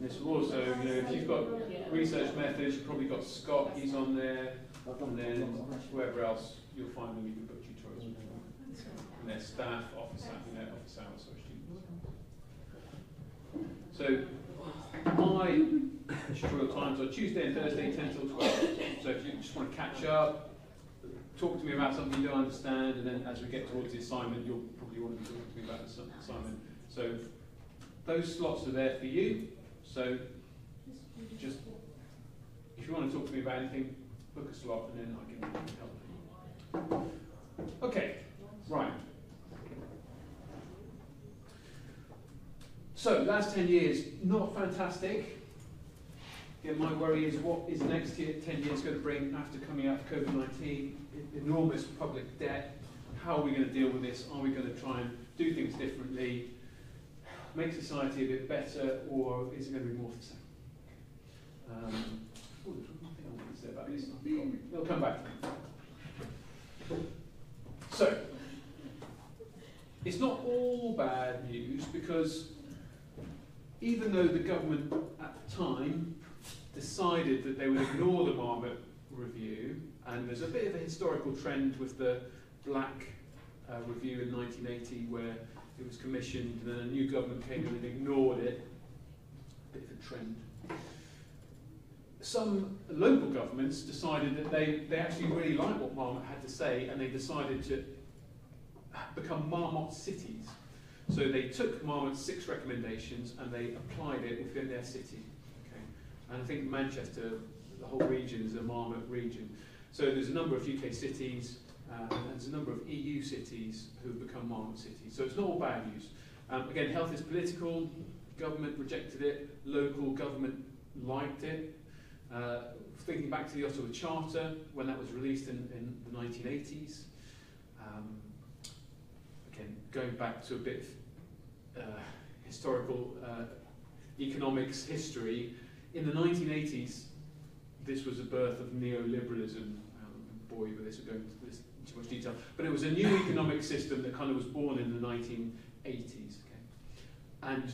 This will also, you know, if you've got research methods, you've probably got Scott, he's on there, and then whoever else, you'll find them, you can book tutorials with. And their staff, office you know, office hours, or students. So, my tutorial times are Tuesday and Thursday, 10 till 12. So if you just want to catch up, talk to me about something you don't understand, and then as we get towards the assignment, you'll probably want to be talking to me about the ass- assignment. So those slots are there for you. So just, if you want to talk to me about anything, book a slot and then I can help you. Okay, right. So, last 10 years, not fantastic. Again, my worry is what is next year, 10 years going to bring after coming out of COVID 19? Enormous public debt. How are we going to deal with this? Are we going to try and do things differently? Make society a bit better, or is it going to be more the same? Um, there's one thing I wanted to say about this. I forgot. We'll come back. So, it's not all bad news because even though the government at the time decided that they would ignore the Marmot review, and there's a bit of a historical trend with the Black uh, review in 1980 where it was commissioned and then a new government came in and ignored it. A bit of a trend. Some local governments decided that they, they actually really liked what Marmot had to say and they decided to become Marmot cities. So they took Marmot's six recommendations and they applied it within their city. Okay? And I think Manchester, the whole region, is a Marmot region. So there's a number of UK cities, uh, and there's a number of EU cities who have become Marmot cities. So it's not all bad news. Um, again, health is political. Government rejected it. Local government liked it. Uh, thinking back to the Ottawa Charter, when that was released in, in the 1980s. Um, again, going back to a bit uh, historical uh, economics history, in the 1980s, this was the birth of neoliberalism. Um, you with this, we're going into this in too much detail. But it was a new economic system that kind of was born in the 1980s. Okay? And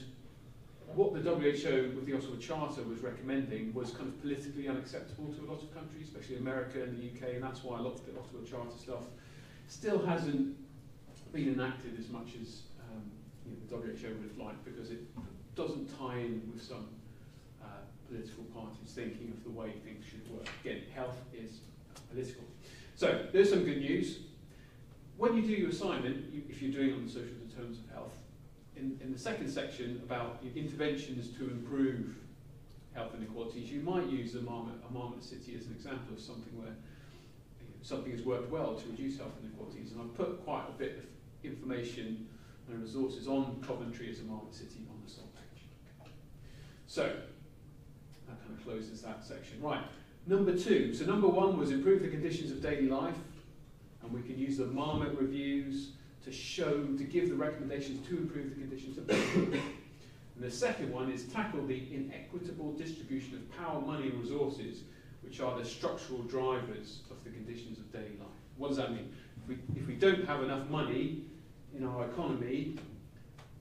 what the WHO with the Ottawa Charter was recommending was kind of politically unacceptable to a lot of countries, especially America and the UK, and that's why a lot of the Ottawa Charter stuff still hasn't been enacted as much as um, you know, the WHO would have liked because it doesn't tie in with some uh, political parties thinking of the way things should work. Again, health is political. So there's some good news. When you do your assignment, you, if you're doing it on the social determinants of health, in, in the second section about interventions to improve health inequalities, you might use a Marmot, city as an example of something where something has worked well to reduce health inequalities. And I've put quite a bit of information and resources on Coventry as a Marmot city on the Sol page. So that kind of closes that section. Right, number two. So number one was improve the conditions of daily life, and we can use the Marmot reviews to show, to give the recommendations to improve the conditions of daily. And the second one is tackle the inequitable distribution of power, money, and resources, which are the structural drivers of the conditions of daily life. What does that mean? If we, if we don't have enough money in our economy,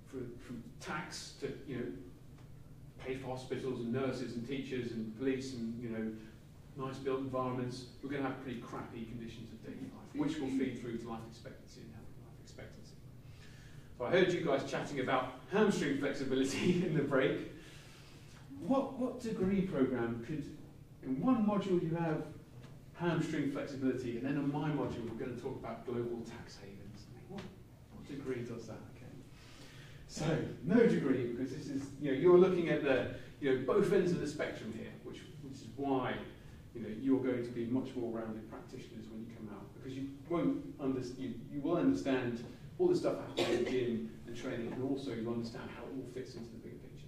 for, from tax to you know pay for hospitals and nurses and teachers and police and you know nice built environments, we're going to have pretty crappy conditions of daily life, which will feed through to life expectancy and life expectancy. So I heard you guys chatting about hamstring flexibility *laughs* in the break. What what degree program could in one module you have hamstring flexibility, and then in my module we're going to talk about global tax havens. What, what degree does that? Okay. So no degree because this is you know you're looking at the you know, both ends of the spectrum here, which, which is why you know, you're going to be much more rounded practitioners when you come out because you won't under, you, you will understand all the stuff happening in the gym and training and also you understand how it all fits into the bigger picture.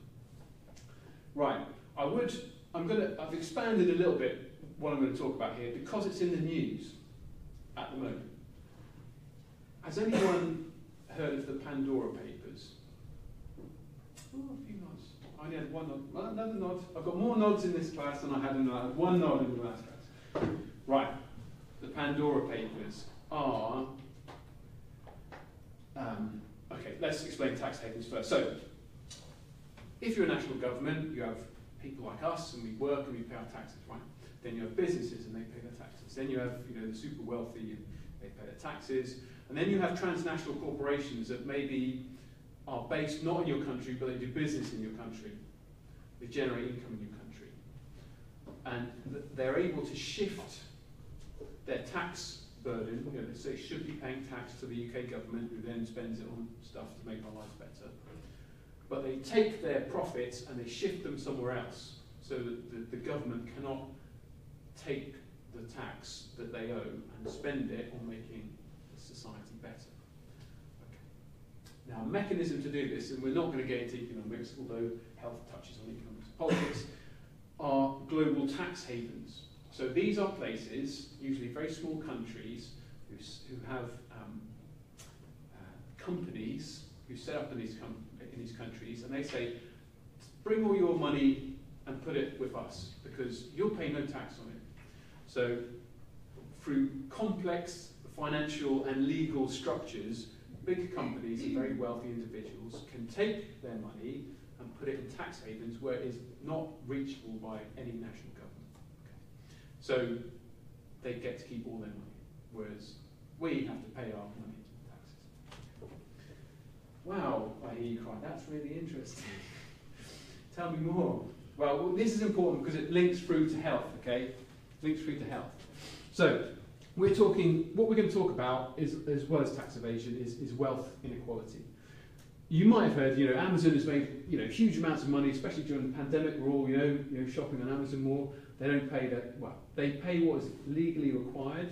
Right, I would, I'm to, I've expanded a little bit what I'm going to talk about here because it's in the news at the moment. Has anyone heard of the Pandora Papers? Oh, a few nods. I only had one nod. Another nod. I've got more nods in this class than I had in the. One nod in the last class. Right. The Pandora Papers are. Um, okay, let's explain tax havens first. So, if you're a national government, you have people like us, and we work and we pay our taxes, right? Then you have businesses, and they pay their taxes. Then you have, you know, the super wealthy, and they pay their taxes. And then you have transnational corporations that maybe are based not in your country, but they do business in your country. They generate income in your country. And th they're able to shift their tax burden, you know, so they should be paying tax to the UK government, who then spends it on stuff to make our lives better. But they take their profits and they shift them somewhere else, so that the, the government cannot take the tax that they owe and spend it on making society better. Now, a mechanism to do this, and we're not going to get into economics, although health touches on economics and politics, are global tax havens. So these are places, usually very small countries, who, have um, uh, companies who set up in these, in these countries, and they say, bring all your money and put it with us, because you'll pay no tax on it. So through complex financial and legal structures, big companies and very wealthy individuals can take their money and put it in tax havens where it is not reachable by any national. So they get to keep all their money, whereas we have to pay our money into taxes. Wow, I hear you cry. That's really interesting. Tell me more. Well, this is important because it links through to health, okay? Links through to health. So, we're talking, what we're going to talk about, is, as well as tax evasion, is, is wealth inequality. You might have heard, you know, Amazon has made, you know, huge amounts of money, especially during the pandemic. We're all, you know, you know, shopping on Amazon more. They don't pay that, well, they pay what is legally required,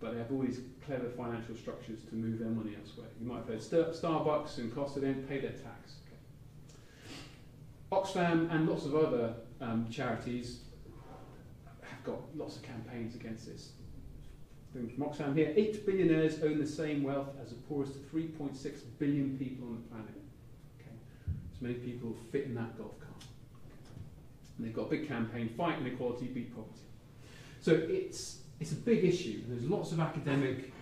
but they have all these clever financial structures to move their money elsewhere. You might have heard Star Starbucks and Costa, they don't pay their tax. Oxfam and lots of other um, charities have got lots of campaigns against this from Oxfam here, eight billionaires own the same wealth as the poorest 3.6 billion people on the planet. Okay. So many people fit in that golf cart. And they've got a big campaign, fight inequality, beat poverty. So it's, it's a big issue. There's lots of academic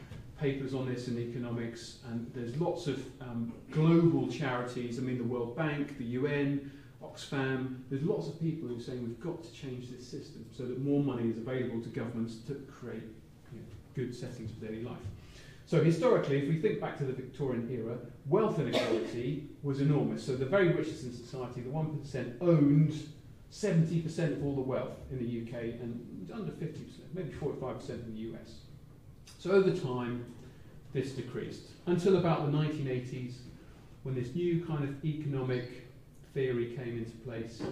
papers on this in economics, and there's lots of um, global charities. I mean, the World Bank, the UN, Oxfam. There's lots of people who are saying we've got to change this system so that more money is available to governments to create good settings for daily life. So historically, if we think back to the Victorian era, wealth inequality was enormous. So the very richest in society, the 1%, owned 70% of all the wealth in the UK and under 50%, maybe 45% in the US. So over time, this decreased until about the 1980s when this new kind of economic theory came into place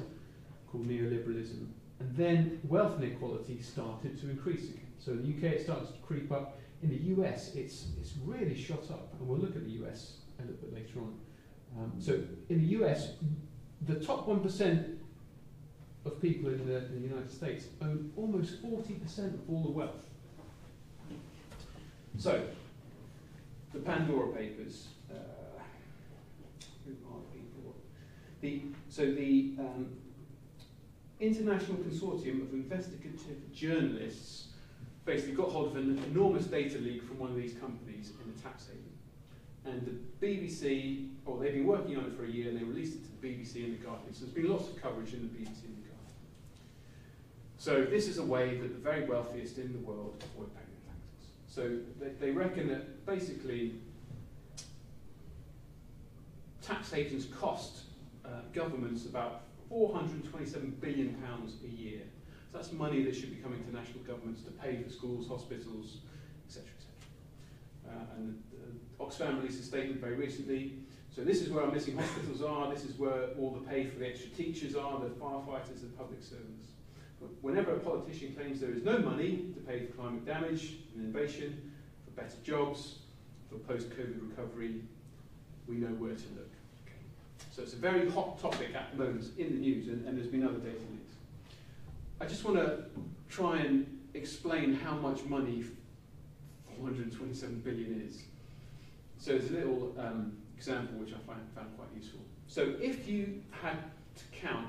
called neoliberalism. And then wealth inequality started to increase again. So in the UK, it starts to creep up. In the US, it's, it's really shot up, and we'll look at the US a little bit later on. Um, so in the US, the top 1% of people in the, in the United States own almost 40% of all the wealth. So, the Pandora Papers. Uh, who are people? The, so the um, International Consortium of Investigative Journalists basically got hold of an enormous data leak from one of these companies in a tax haven. And the BBC, or they've been working on it for a year, and they released it to the BBC and the Guardian. So there's been lots of coverage in the BBC the. So this is a way that the very wealthiest in the world avoid paying taxes. So they, they reckon that basically tax havens cost uh, governments about 427 billion pounds a year so that's money that should be coming to national governments to pay for schools, hospitals, etc. etc. Uh, and uh, Oxfam released a statement very recently So this is where our missing hospitals are, this is where all the pay for the extra teachers are, the firefighters, the public servants. Whenever a politician claims there is no money to pay for climate damage and innovation, for better jobs, for post-COVID recovery, we know where to look. Okay. So it's a very hot topic at the moment in the news, and, and there's been other data leaks. I just want to try and explain how much money 427 billion is. So there's a little um, example which I find, found quite useful. So if you had to count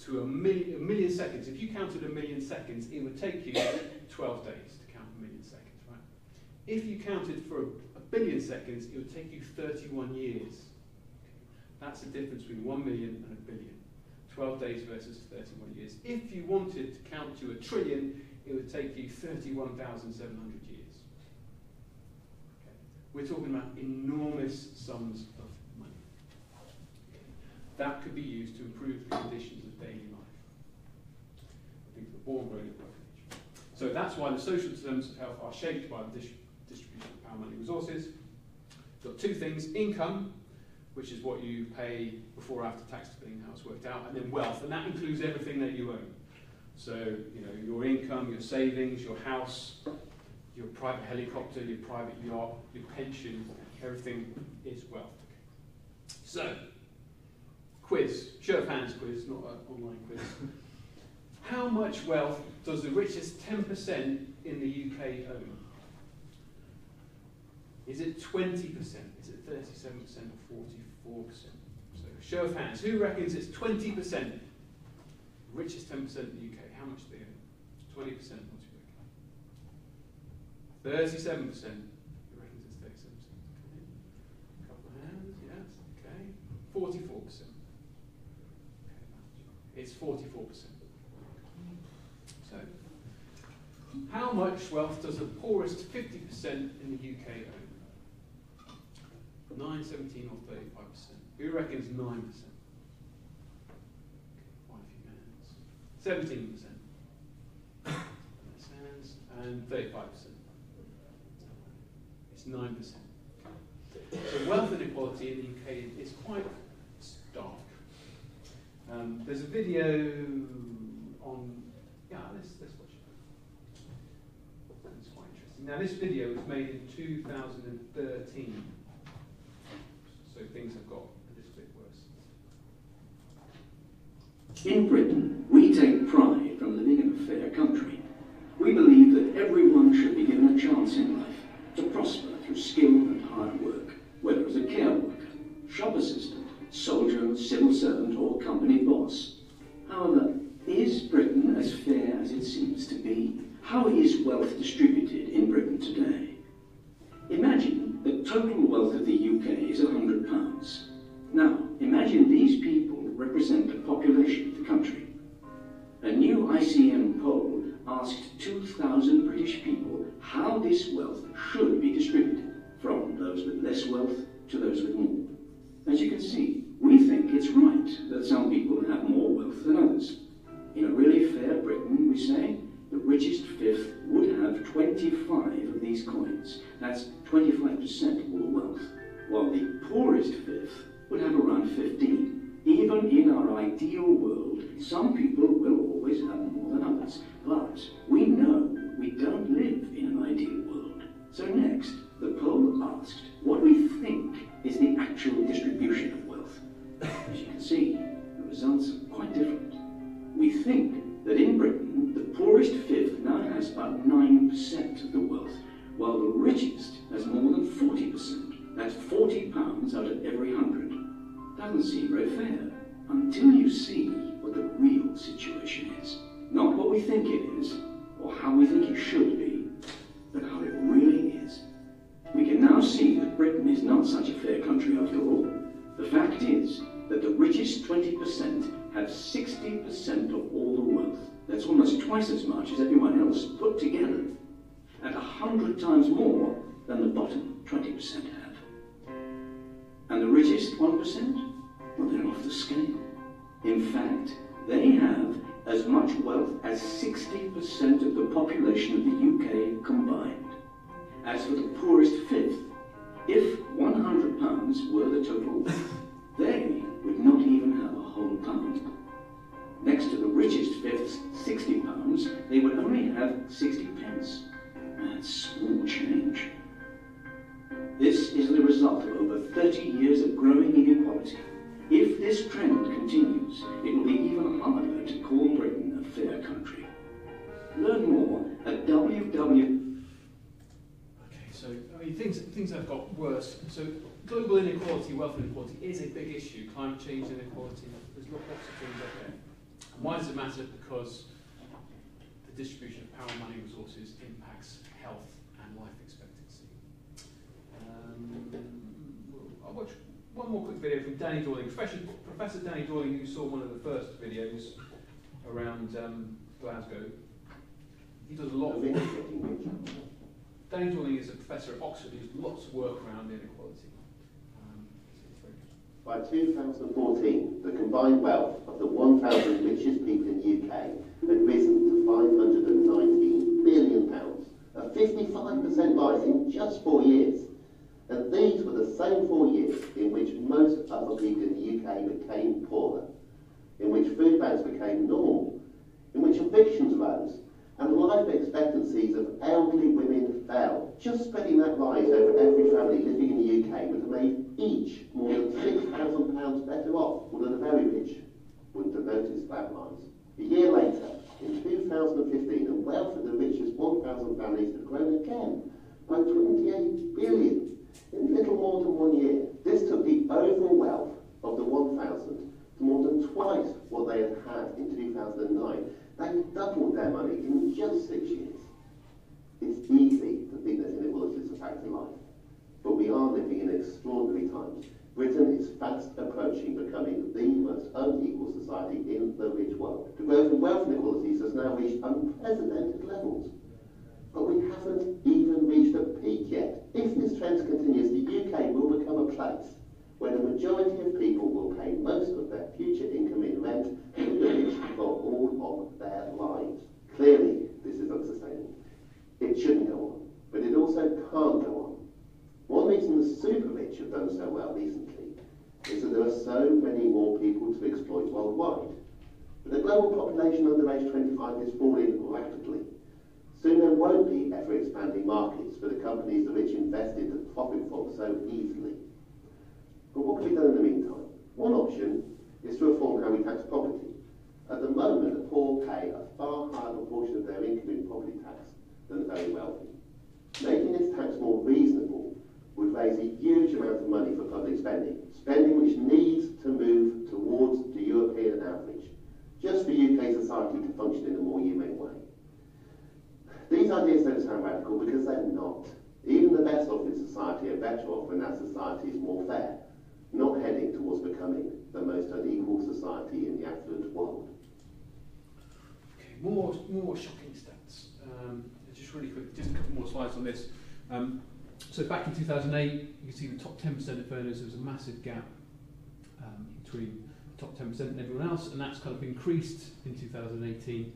to a million, a million seconds, if you counted a million seconds, it would take you 12 days to count a million seconds, right? If you counted for a, a billion seconds, it would take you 31 years. That's the difference between 1 million and a billion. 12 days versus 31 years. If you wanted to count to a trillion, it would take you 31,700 years. We're talking about enormous sums. That could be used to improve the conditions of daily life. I think the born, growing, and age. So that's why the social terms of health are shaped by the distribution of power, money, resources. Got two things, income, which is what you pay before or after tax, depending how it's worked out, and then wealth, and that includes everything that you own. So, you know, your income, your savings, your house, your private helicopter, your private yacht, your pension, everything is wealth. So, quiz, show of hands quiz, not an online quiz. How much wealth does the richest 10% in the UK own? Is it 20%? Is it 37% or 44%? So, show of hands. Who reckons it's 20%? Richest 10% in the UK. How much do they own? 20%. 37%. Who reckons it's 37%? Okay. Couple of hands, yes, okay. 44%. It's 44%. So, how much wealth does the poorest 50% in the UK own? 9, 17 or 35%? Who reckons 9%? Okay, quite a few hands. 17%. Hands and 35%. It's 9%. So wealth inequality in the UK is quite stark. Um, there's a video on, yeah, let's, let's watch it. It's quite interesting. Now this video was made in 2013, so things have got a little bit worse. In Britain, we take pride from living in a fair country. We believe that everyone should be given a chance in life to prosper through skill and hard work, whether as a care worker, shop assistant, soldier, civil servant, or company boss. However, is Britain as fair as it seems to be? How is wealth distributed in Britain today? Imagine the total wealth of the UK is £100. Now, imagine these people represent the population of the country. A new ICM poll asked 2,000 British people how this wealth should be distributed, from those with less wealth to those with more. As you can see, we think it's right that some people have more wealth than others. In a really fair Britain, we say, the richest fifth would have 25 of these coins. That's 25% of all wealth. While the poorest fifth would have around 15. Even in our ideal world, some people will always have more than others. But we know we don't live in an ideal world. So next, the poll asked what we think is the actual of wealth. As you can see, the results are quite different. We think that in Britain, the poorest fifth now has about 9% of the wealth, while the richest has more than 40%. That's 40 pounds out of every hundred. Doesn't seem very fair until you see what the real situation is. Not what we think it is, or how we think it should be, but how it really is. We can now see that Britain is not such a fair country after all. The fact is that the richest 20% have 60% of all the wealth. That's almost twice as much as everyone else put together, and a hundred times more than the bottom 20% have. And the richest 1%? Well, they're off the scale. In fact, they have as much wealth as 60% of the population of the UK combined. As for the poorest fifth, If £100 were the total they would not even have a whole pound. Next to the richest fifth's £60, they would only have 60 pence. That's small change. This is the result of over 30 years of growing inequality. If this trend continues, it will be even harder to call Britain a fair country. Learn more at www. Okay, so I mean, things things have got worse. So global inequality, wealth inequality, is a big issue. Climate change inequality. There's lots of things out there. And why does it matter? Because the distribution of power, and money, resources impacts health and life expectancy. Um, I'll watch one more quick video from Danny Dorling, Professor, Professor Danny Dorling, who saw one of the first videos around um, Glasgow. He does a lot of work. Danny Dorling is a professor at Oxford who does lots of work around inequality. Um, By 2014, the combined wealth of the 1,000 richest people in the UK had risen to 519 billion pounds, a 55% rise in just four years. And these were the same four years in which most other people in the UK became poorer, in which food banks became normal, in which evictions rose, and the life expectancies of elderly women fell. Just spreading that rise over every family living in the UK would have made each more than £6,000 better off, one of the very rich wouldn't have noticed that rise. A year later, in 2015, the wealth of the richest 1,000 families had grown again by 28 billion in little more than one year. This took the overall wealth of the 1,000 to more than twice what they had had in 2009. They doubled their money in just six years. It's easy to think that inequality is a fact in life, but we are living in extraordinary times. Britain is fast approaching becoming the most unequal society in the rich world. The growth in wealth inequalities has now reached unprecedented levels. But we haven't even reached a peak yet. If this trend continues, the UK will become a place where the majority of people will pay most of their future income in rent to the rich for all of their lives. Clearly, this is unsustainable. It shouldn't go on, but it also can't go on. One reason the super rich have done so well recently is that there are so many more people to exploit worldwide. But the global population under age 25 is falling rapidly. Soon there won't be ever expanding markets for the companies the rich invested and profit from so easily. But what can be done in the meantime? One option is to reform how we tax property. At the moment, the poor pay a far higher proportion of their income in property tax than the very wealthy. Making this tax more reasonable would raise a huge amount of money for public spending, spending which needs to move towards the European average, just for UK society to function in a more humane way. These ideas don't sound radical because they're not. Even the best off in society are better off when that society is more fair, not heading towards becoming the most unequal society in the affluent world. Okay, more, more shocking stats. Um, just really quick, just a couple more slides on this. Um, so back in 2008, you can see the top 10% of earners, there was a massive gap um, between the top 10% and everyone else, and that's kind of increased in 2018.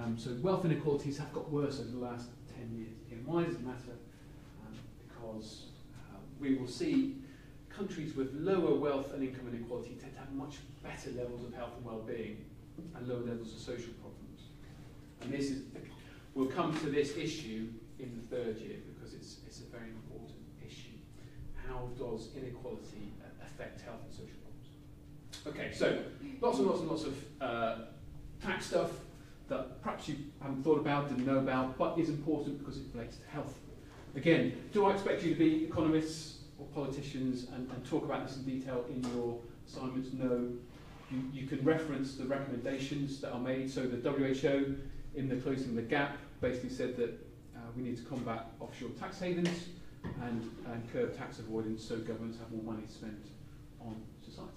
Um, so wealth inequalities have got worse over the last 10 years. Again, why does it matter? Um, because uh, we will see countries with lower wealth and income inequality tend to have much better levels of health and well-being and lower levels of social problems. And this is, we'll come to this issue in the third year because it's, it's a very important issue. How does inequality affect health and social problems? Okay, so lots and lots and lots of uh, tax stuff that perhaps you haven't thought about, didn't know about, but is important because it relates to health. Again, do I expect you to be economists or politicians and, and talk about this in detail in your assignments? No. You, you can reference the recommendations that are made. So the WHO, in the Closing the Gap, basically said that uh, we need to combat offshore tax havens and, and curb tax avoidance so governments have more money to spend on society.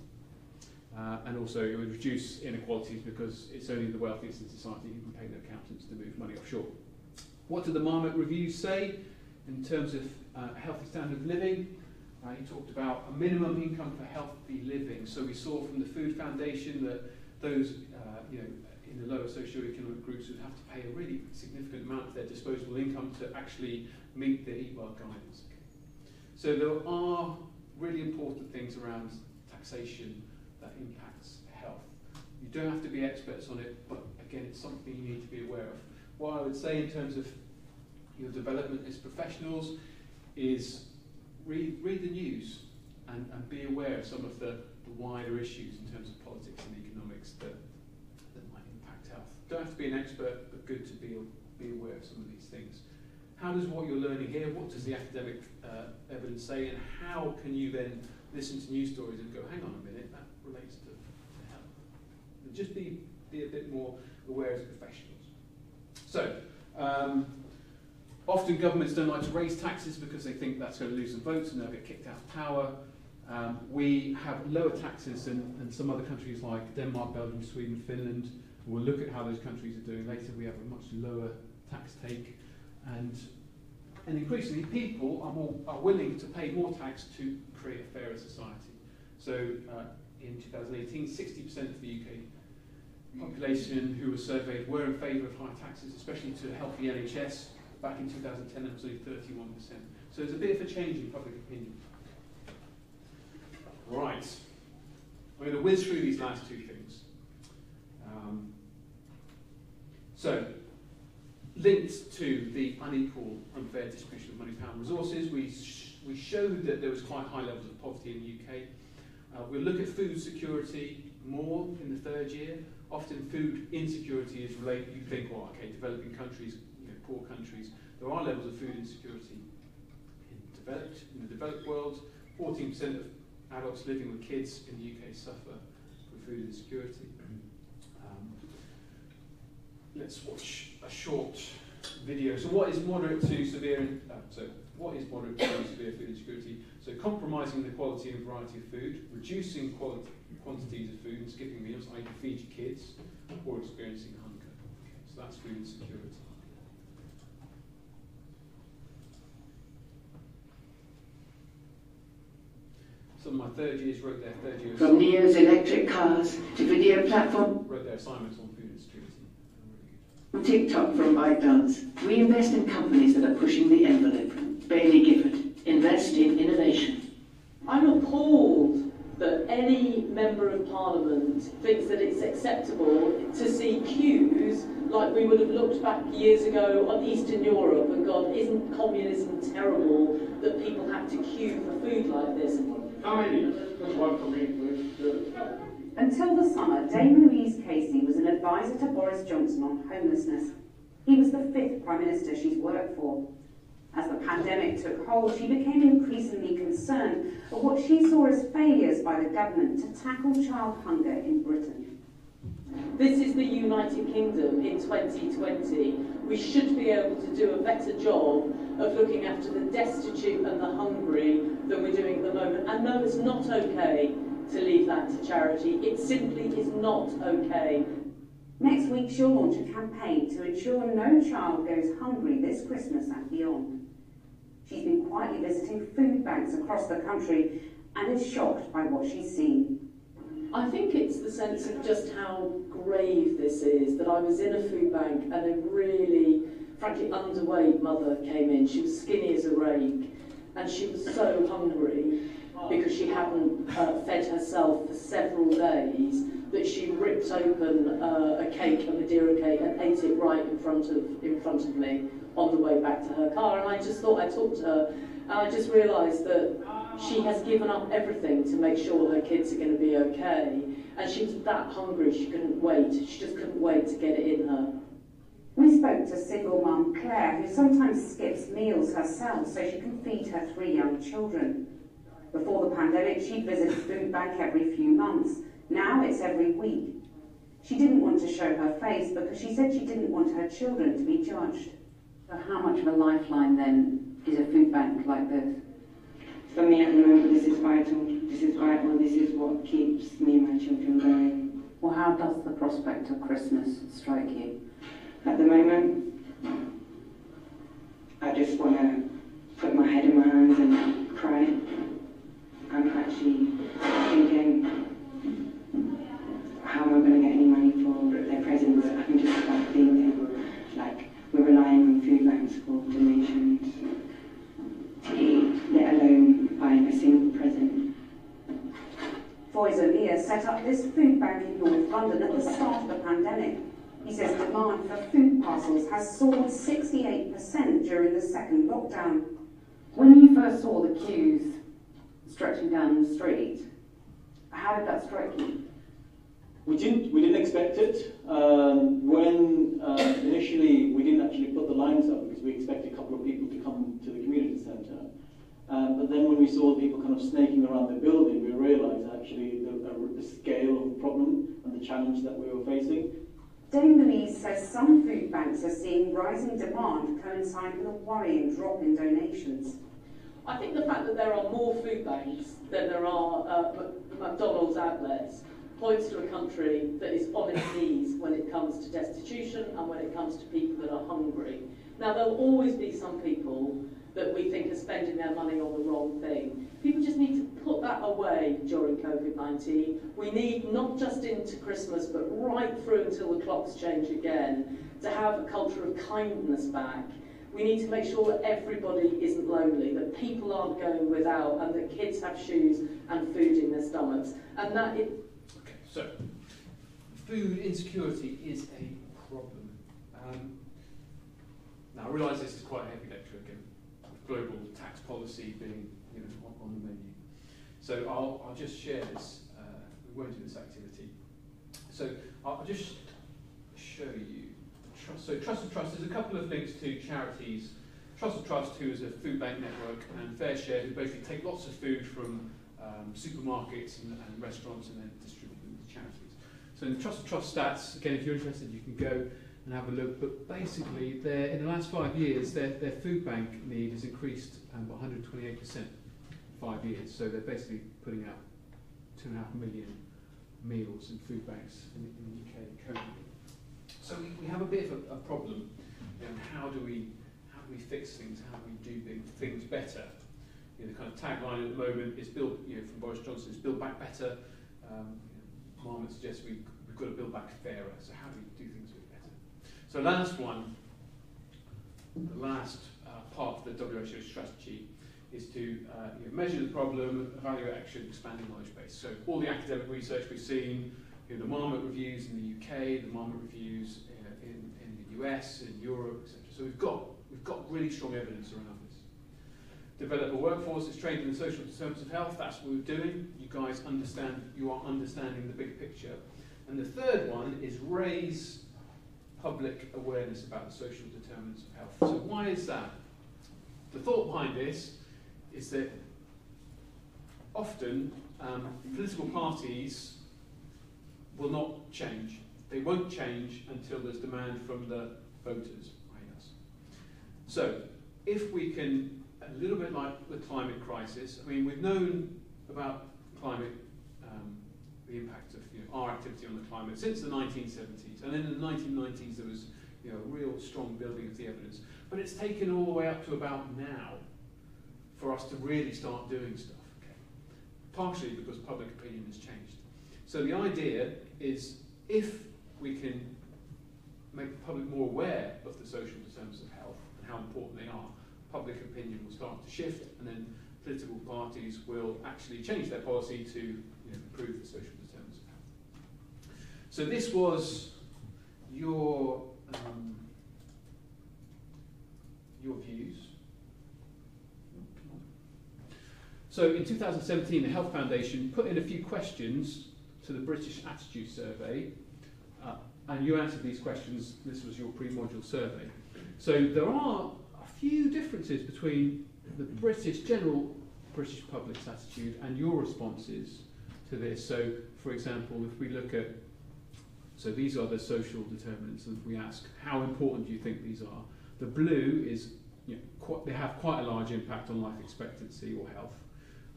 Uh, and also it would reduce inequalities because it's only the wealthiest in society who can pay their accountants to move money offshore. What do the Marmot reviews say in terms of uh, healthy standard of living? Uh, he talked about a minimum income for healthy living. So we saw from the Food Foundation that those uh, you know, in the lower socioeconomic groups would have to pay a really significant amount of their disposable income to actually meet the Well guidance. So there are really important things around taxation that impacts health. You don't have to be experts on it, but again, it's something you need to be aware of. What I would say in terms of your development as professionals is read, read the news and, and be aware of some of the, the wider issues in terms of politics and economics that, that might impact health. Don't have to be an expert, but good to be, be aware of some of these things. How does what you're learning here, what does the academic uh, evidence say, and how can you then listen to news stories and go, hang on a minute, that relates to, to health? And just be, be a bit more aware as professionals. So, um, often governments don't like to raise taxes because they think that's going to lose them votes and they'll get kicked out of power. Um, we have lower taxes than, than some other countries like Denmark, Belgium, Sweden, Finland. We'll look at how those countries are doing later. We have a much lower tax take. And, and increasingly, people are, more, are willing to pay more tax to create a fairer society. So uh, in 2018, 60% of the UK population who were surveyed were in favour of high taxes, especially to help the NHS. Back in 2010, it was only 31%. So there's a bit of a change in public opinion. Right. I'm going to whiz through these last two things. Um, so, linked to the unequal, unfair distribution of money, power and resources, we, sh we showed that there was quite high levels of poverty in the UK. Uh, we'll look at food security more in the third year. Often food insecurity is related, you think, well, okay, developing countries, poor countries. There are levels of food insecurity in, developed, in the developed world. 14% of adults living with kids in the UK suffer from food insecurity. Um, let's watch a short video. So what is moderate to severe, uh, so what is moderate to *coughs* severe food insecurity? So compromising the quality and variety of food, reducing quality, quantities of food and skipping meals, i.e. feed your kids, or experiencing hunger. Okay, so that's food insecurity. Some of my third years wrote their third year From NIO's electric cars to video platform. Wrote their assignments on food insecurity. TikTok from ByteDance. We invest in companies that are pushing the envelope. Baillie Gifford. Invest in innovation. I'm appalled that any member of parliament thinks that it's acceptable to see queues like we would have looked back years ago on Eastern Europe and gone, isn't communism terrible that people have to queue for food like this? Until the summer, Dame Louise Casey was an advisor to Boris Johnson on homelessness. He was the fifth Prime Minister she's worked for. As the pandemic took hold, she became increasingly concerned at what she saw as failures by the government to tackle child hunger in Britain. This is the United Kingdom in 2020. We should be able to do a better job of looking after the destitute and the hungry than we're doing at the moment. And no, it's not okay to leave that to charity. It simply is not okay. Next week, she'll launch a campaign to ensure no child goes hungry this Christmas and beyond. She's been quietly visiting food banks across the country and is shocked by what she's seen. I think it's the sense of just how grave this is that I was in a food bank and a really, frankly, underweight mother came in. She was skinny as a rake and she was so hungry because she hadn't uh, fed herself for several days that she ripped open uh, a cake, a Madeira cake, and ate it right in front of in front of me on the way back to her car. And I just thought I talked to her, and I just realised that she has given up everything to make sure her kids are going to be okay. And she was that hungry, she couldn't wait. She just couldn't wait to get it in her. We spoke to single mum Claire, who sometimes skips meals herself so she can feed her three young children. Before the pandemic, she'd visit a food bank every few months. Now it's every week. She didn't want to show her face because she said she didn't want her children to be judged. So how much of a lifeline then is a food bank like this? For me at the moment, this is vital. This is vital. This is what keeps me and my children going. Well, how does the prospect of Christmas strike you? At the moment, I just want to put my head in my hands and cry. I'm actually thinking, how am I going to get any money for their presents? I'm just start thinking, like, we're relying on food banks for donations to eat, let alone buying a single present. Boys Mia set up this food bank in North London at the start of the pandemic demand for food parcels has soared 68% during the second lockdown. When you first saw the queues stretching down the street, how did that strike you? We didn't, we didn't expect it. Um, when uh, initially we didn't actually put the lines up because we expected a couple of people to come to the community centre. Um, but then when we saw people kind of snaking around the building, we realised actually the, the scale of the problem and the challenge that we were facing. Dame Louise says some food banks are seeing rising demand coincide with a worrying drop in donations. I think the fact that there are more food banks than there are uh, McDonald's outlets points to a country that is on its knees when it comes to destitution and when it comes to people that are hungry. Now, there'll always be some people that we think are spending their money on the wrong thing. People just need to put that away during COVID-19. We need, not just into Christmas, but right through until the clocks change again, to have a culture of kindness back. We need to make sure that everybody isn't lonely, that people aren't going without, and that kids have shoes and food in their stomachs. And that it... Okay, so food insecurity is a problem. Um, now, I realise this is quite a heavy lecture again global tax policy being you know, on, on the menu. So I'll, I'll just share this. Uh, we won't do this activity. So I'll just show you. So Trussell Trust, there's a couple of links to charities. Trussell Trust, who is a food bank network, and FareShare, who basically take lots of food from um, supermarkets and, and restaurants and then distribute them to charities. So in the Trussell Trust stats, again, if you're interested, you can go and have a look. But basically, in the last five years, their, their food bank need has increased um, 128% in five years. So they're basically putting out two and a half million meals in food banks in, in the UK currently. So we, we have a bit of a, a problem. You know, how do we how do we fix things? How do we do things better? You know, the kind of tagline at the moment is build. You know, from Boris Johnson is build back better. Um, you know, Marmot suggests we, we've got to build back fairer. So how do we do things better? so last one, the last uh, part of the WHO strategy is to uh, you know, measure the problem, evaluate action, expand the knowledge base. So all the academic research we've seen, you know, the Marmot reviews in the UK, the Marmot reviews uh, in, in the US, in Europe, etc. So we've got, we've got really strong evidence around this. Develop a workforce that's trained in the social determinants of health, that's what we're doing. You guys understand, you are understanding the big picture. And the third one is raise public awareness about the social determinants of health. So why is that? The thought behind this is that often um, political parties will not change. They won't change until there's demand from the voters, i.e. us. So if we can, a little bit like the climate crisis, I mean, we've known about climate um, the impact of you know, our activity on the climate since the 1970s. And then in the 1990s, there was you know, a real strong building of the evidence. But it's taken all the way up to about now for us to really start doing stuff. Okay? Partially because public opinion has changed. So the idea is if we can make the public more aware of the social determinants of health and how important they are, public opinion will start to shift and then political parties will actually change their policy to you know, improve the social determinants of health. So this was your um, your views. So in 2017, the Health Foundation put in a few questions to the British Attitude Survey, uh, and you answered these questions. This was your pre-module survey. So there are a few differences between the British general British public's attitude and your responses to this. So, for example, if we look at, so these are the social determinants, and we ask, how important do you think these are? The blue is, you know, quite, they have quite a large impact on life expectancy or health,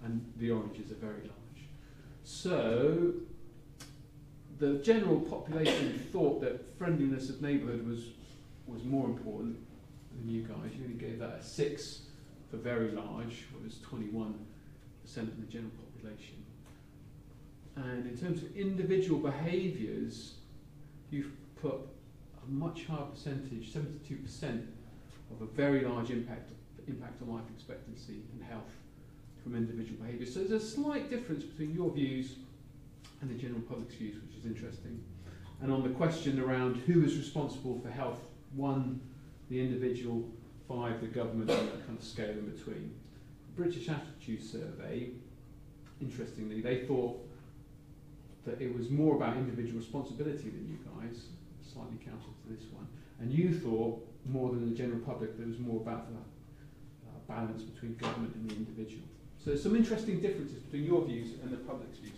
and the oranges are very large. So, the general population thought that friendliness of neighbourhood was was more important than you guys. You only gave that a six for very large, was 21% of the general population. And in terms of individual behaviours, you've put a much higher percentage, 72%, of a very large impact, impact on life expectancy and health from individual behaviour. So there's a slight difference between your views and the general public's views, which is interesting. And on the question around who is responsible for health, one, the individual, five, the government, and that kind of scale in between. British Attitude Survey, interestingly, they thought that it was more about individual responsibility than you guys, slightly counter to this one. And you thought more than the general public that it was more about the uh, balance between government and the individual. So there's some interesting differences between your views and the public's views.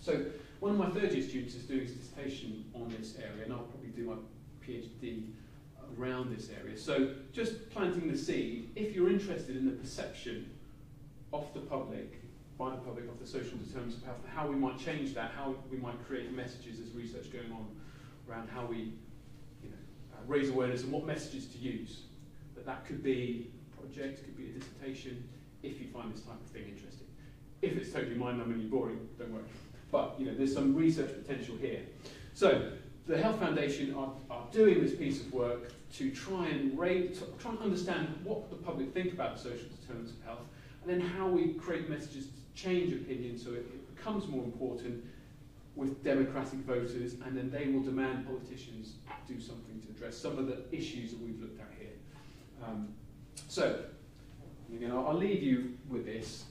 So one of my third year students is doing his dissertation on this area, and I'll probably do my PhD around this area. So just planting the seed, if you're interested in the perception of the public, by the public, of the social determinants of health, how we might change that, how we might create messages, there's research going on around how we you know, uh, raise awareness and what messages to use. But that could be a project, could be a dissertation, if you find this type of thing interesting. If it's totally mind-numbingly boring, don't worry. But you know, there's some research potential here. So the Health Foundation are, are doing this piece of work to try and rate, to try and understand what the public think about the social determinants of health, and then how we create messages to change opinion so it, it becomes more important with democratic voters, and then they will demand politicians do something to address some of the issues that we've looked at here. Um, so, again, I'll, I'll leave you with this.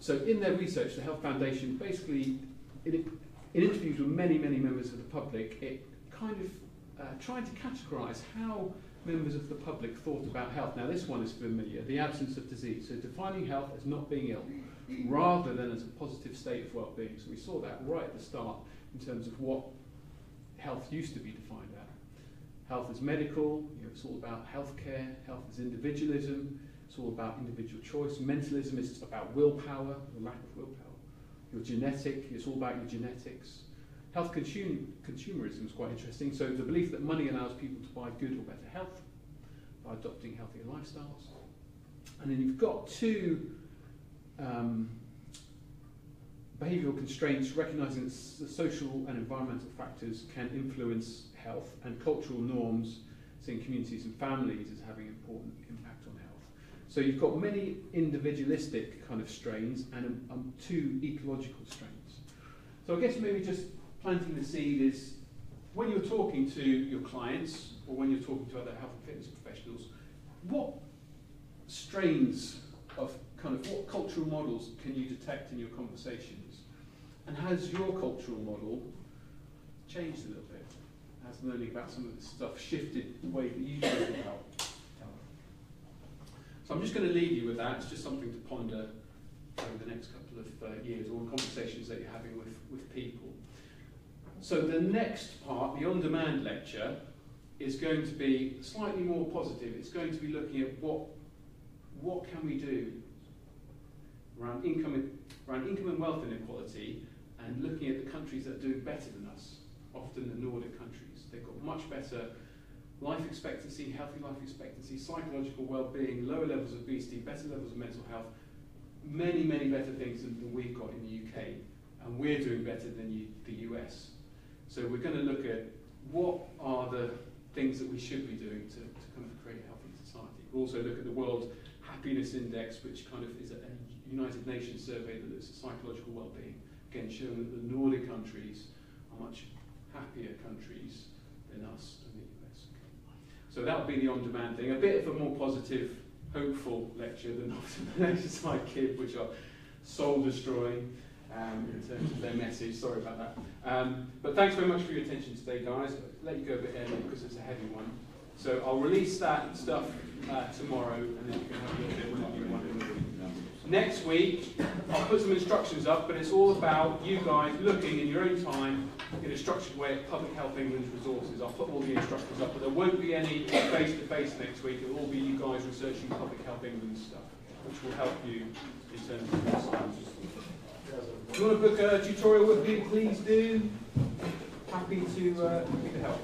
So, in their research, the Health Foundation basically, in, in interviews with many, many members of the public, it kind of uh, tried to categorise how members of the public thought about health. Now, this one is familiar the absence of disease. So, defining health as not being ill rather than as a positive state of well being. So, we saw that right at the start in terms of what health used to be defined as. Health is medical, you know, it's all about healthcare, health is individualism, it's all about individual choice. Mentalism is about willpower, the lack of willpower. Your genetic, it's all about your genetics. Health consum- consumerism is quite interesting. So the belief that money allows people to buy good or better health by adopting healthier lifestyles. And then you've got two um, behavioural constraints, recognising that social and environmental factors can influence health, and cultural norms, seeing communities and families as having important impact. So you've got many individualistic kind of strains and um, two ecological strains. So I guess maybe just planting the seed is when you're talking to your clients or when you're talking to other health and fitness professionals, what strains of kind of what cultural models can you detect in your conversations? And has your cultural model changed a little bit? Has learning about some of this stuff shifted the way that you think about? So I'm just going to leave you with that. It's just something to ponder over the next couple of uh, years or conversations that you're having with, with people. So the next part, the on-demand lecture, is going to be slightly more positive. It's going to be looking at what what can we do around income, around income and wealth inequality and looking at the countries that are doing better than us, often the Nordic countries. They've got much better life expectancy, healthy life expectancy, psychological well-being, lower levels of obesity, better levels of mental health, many, many better things than, than we've got in the UK. And we're doing better than you, the US. So we're going to look at what are the things that we should be doing to, to kind of create a healthy society. We'll also look at the World Happiness Index, which kind of is a, a United Nations survey that looks at psychological well-being, again showing that the Nordic countries are much happier countries than us and the So that'll be the on-demand thing. A bit of a more positive, hopeful lecture than lectures I give, which are soul-destroying um, in terms of their message. Sorry about that. Um, but thanks very much for your attention today, guys. I'll let you go a bit early because it's a heavy one. So I'll release that stuff uh, tomorrow, and then you can have a you want. Next week, I'll put some instructions up, but it's all about you guys looking in your own time in a structured way at Public Health England's resources. I'll put all the instructions up, but there won't be any face-to-face -face next week. It will all be you guys researching Public Health England stuff, which will help you in terms of this. If you want to book a tutorial with me, please do. Happy to, uh, happy to help.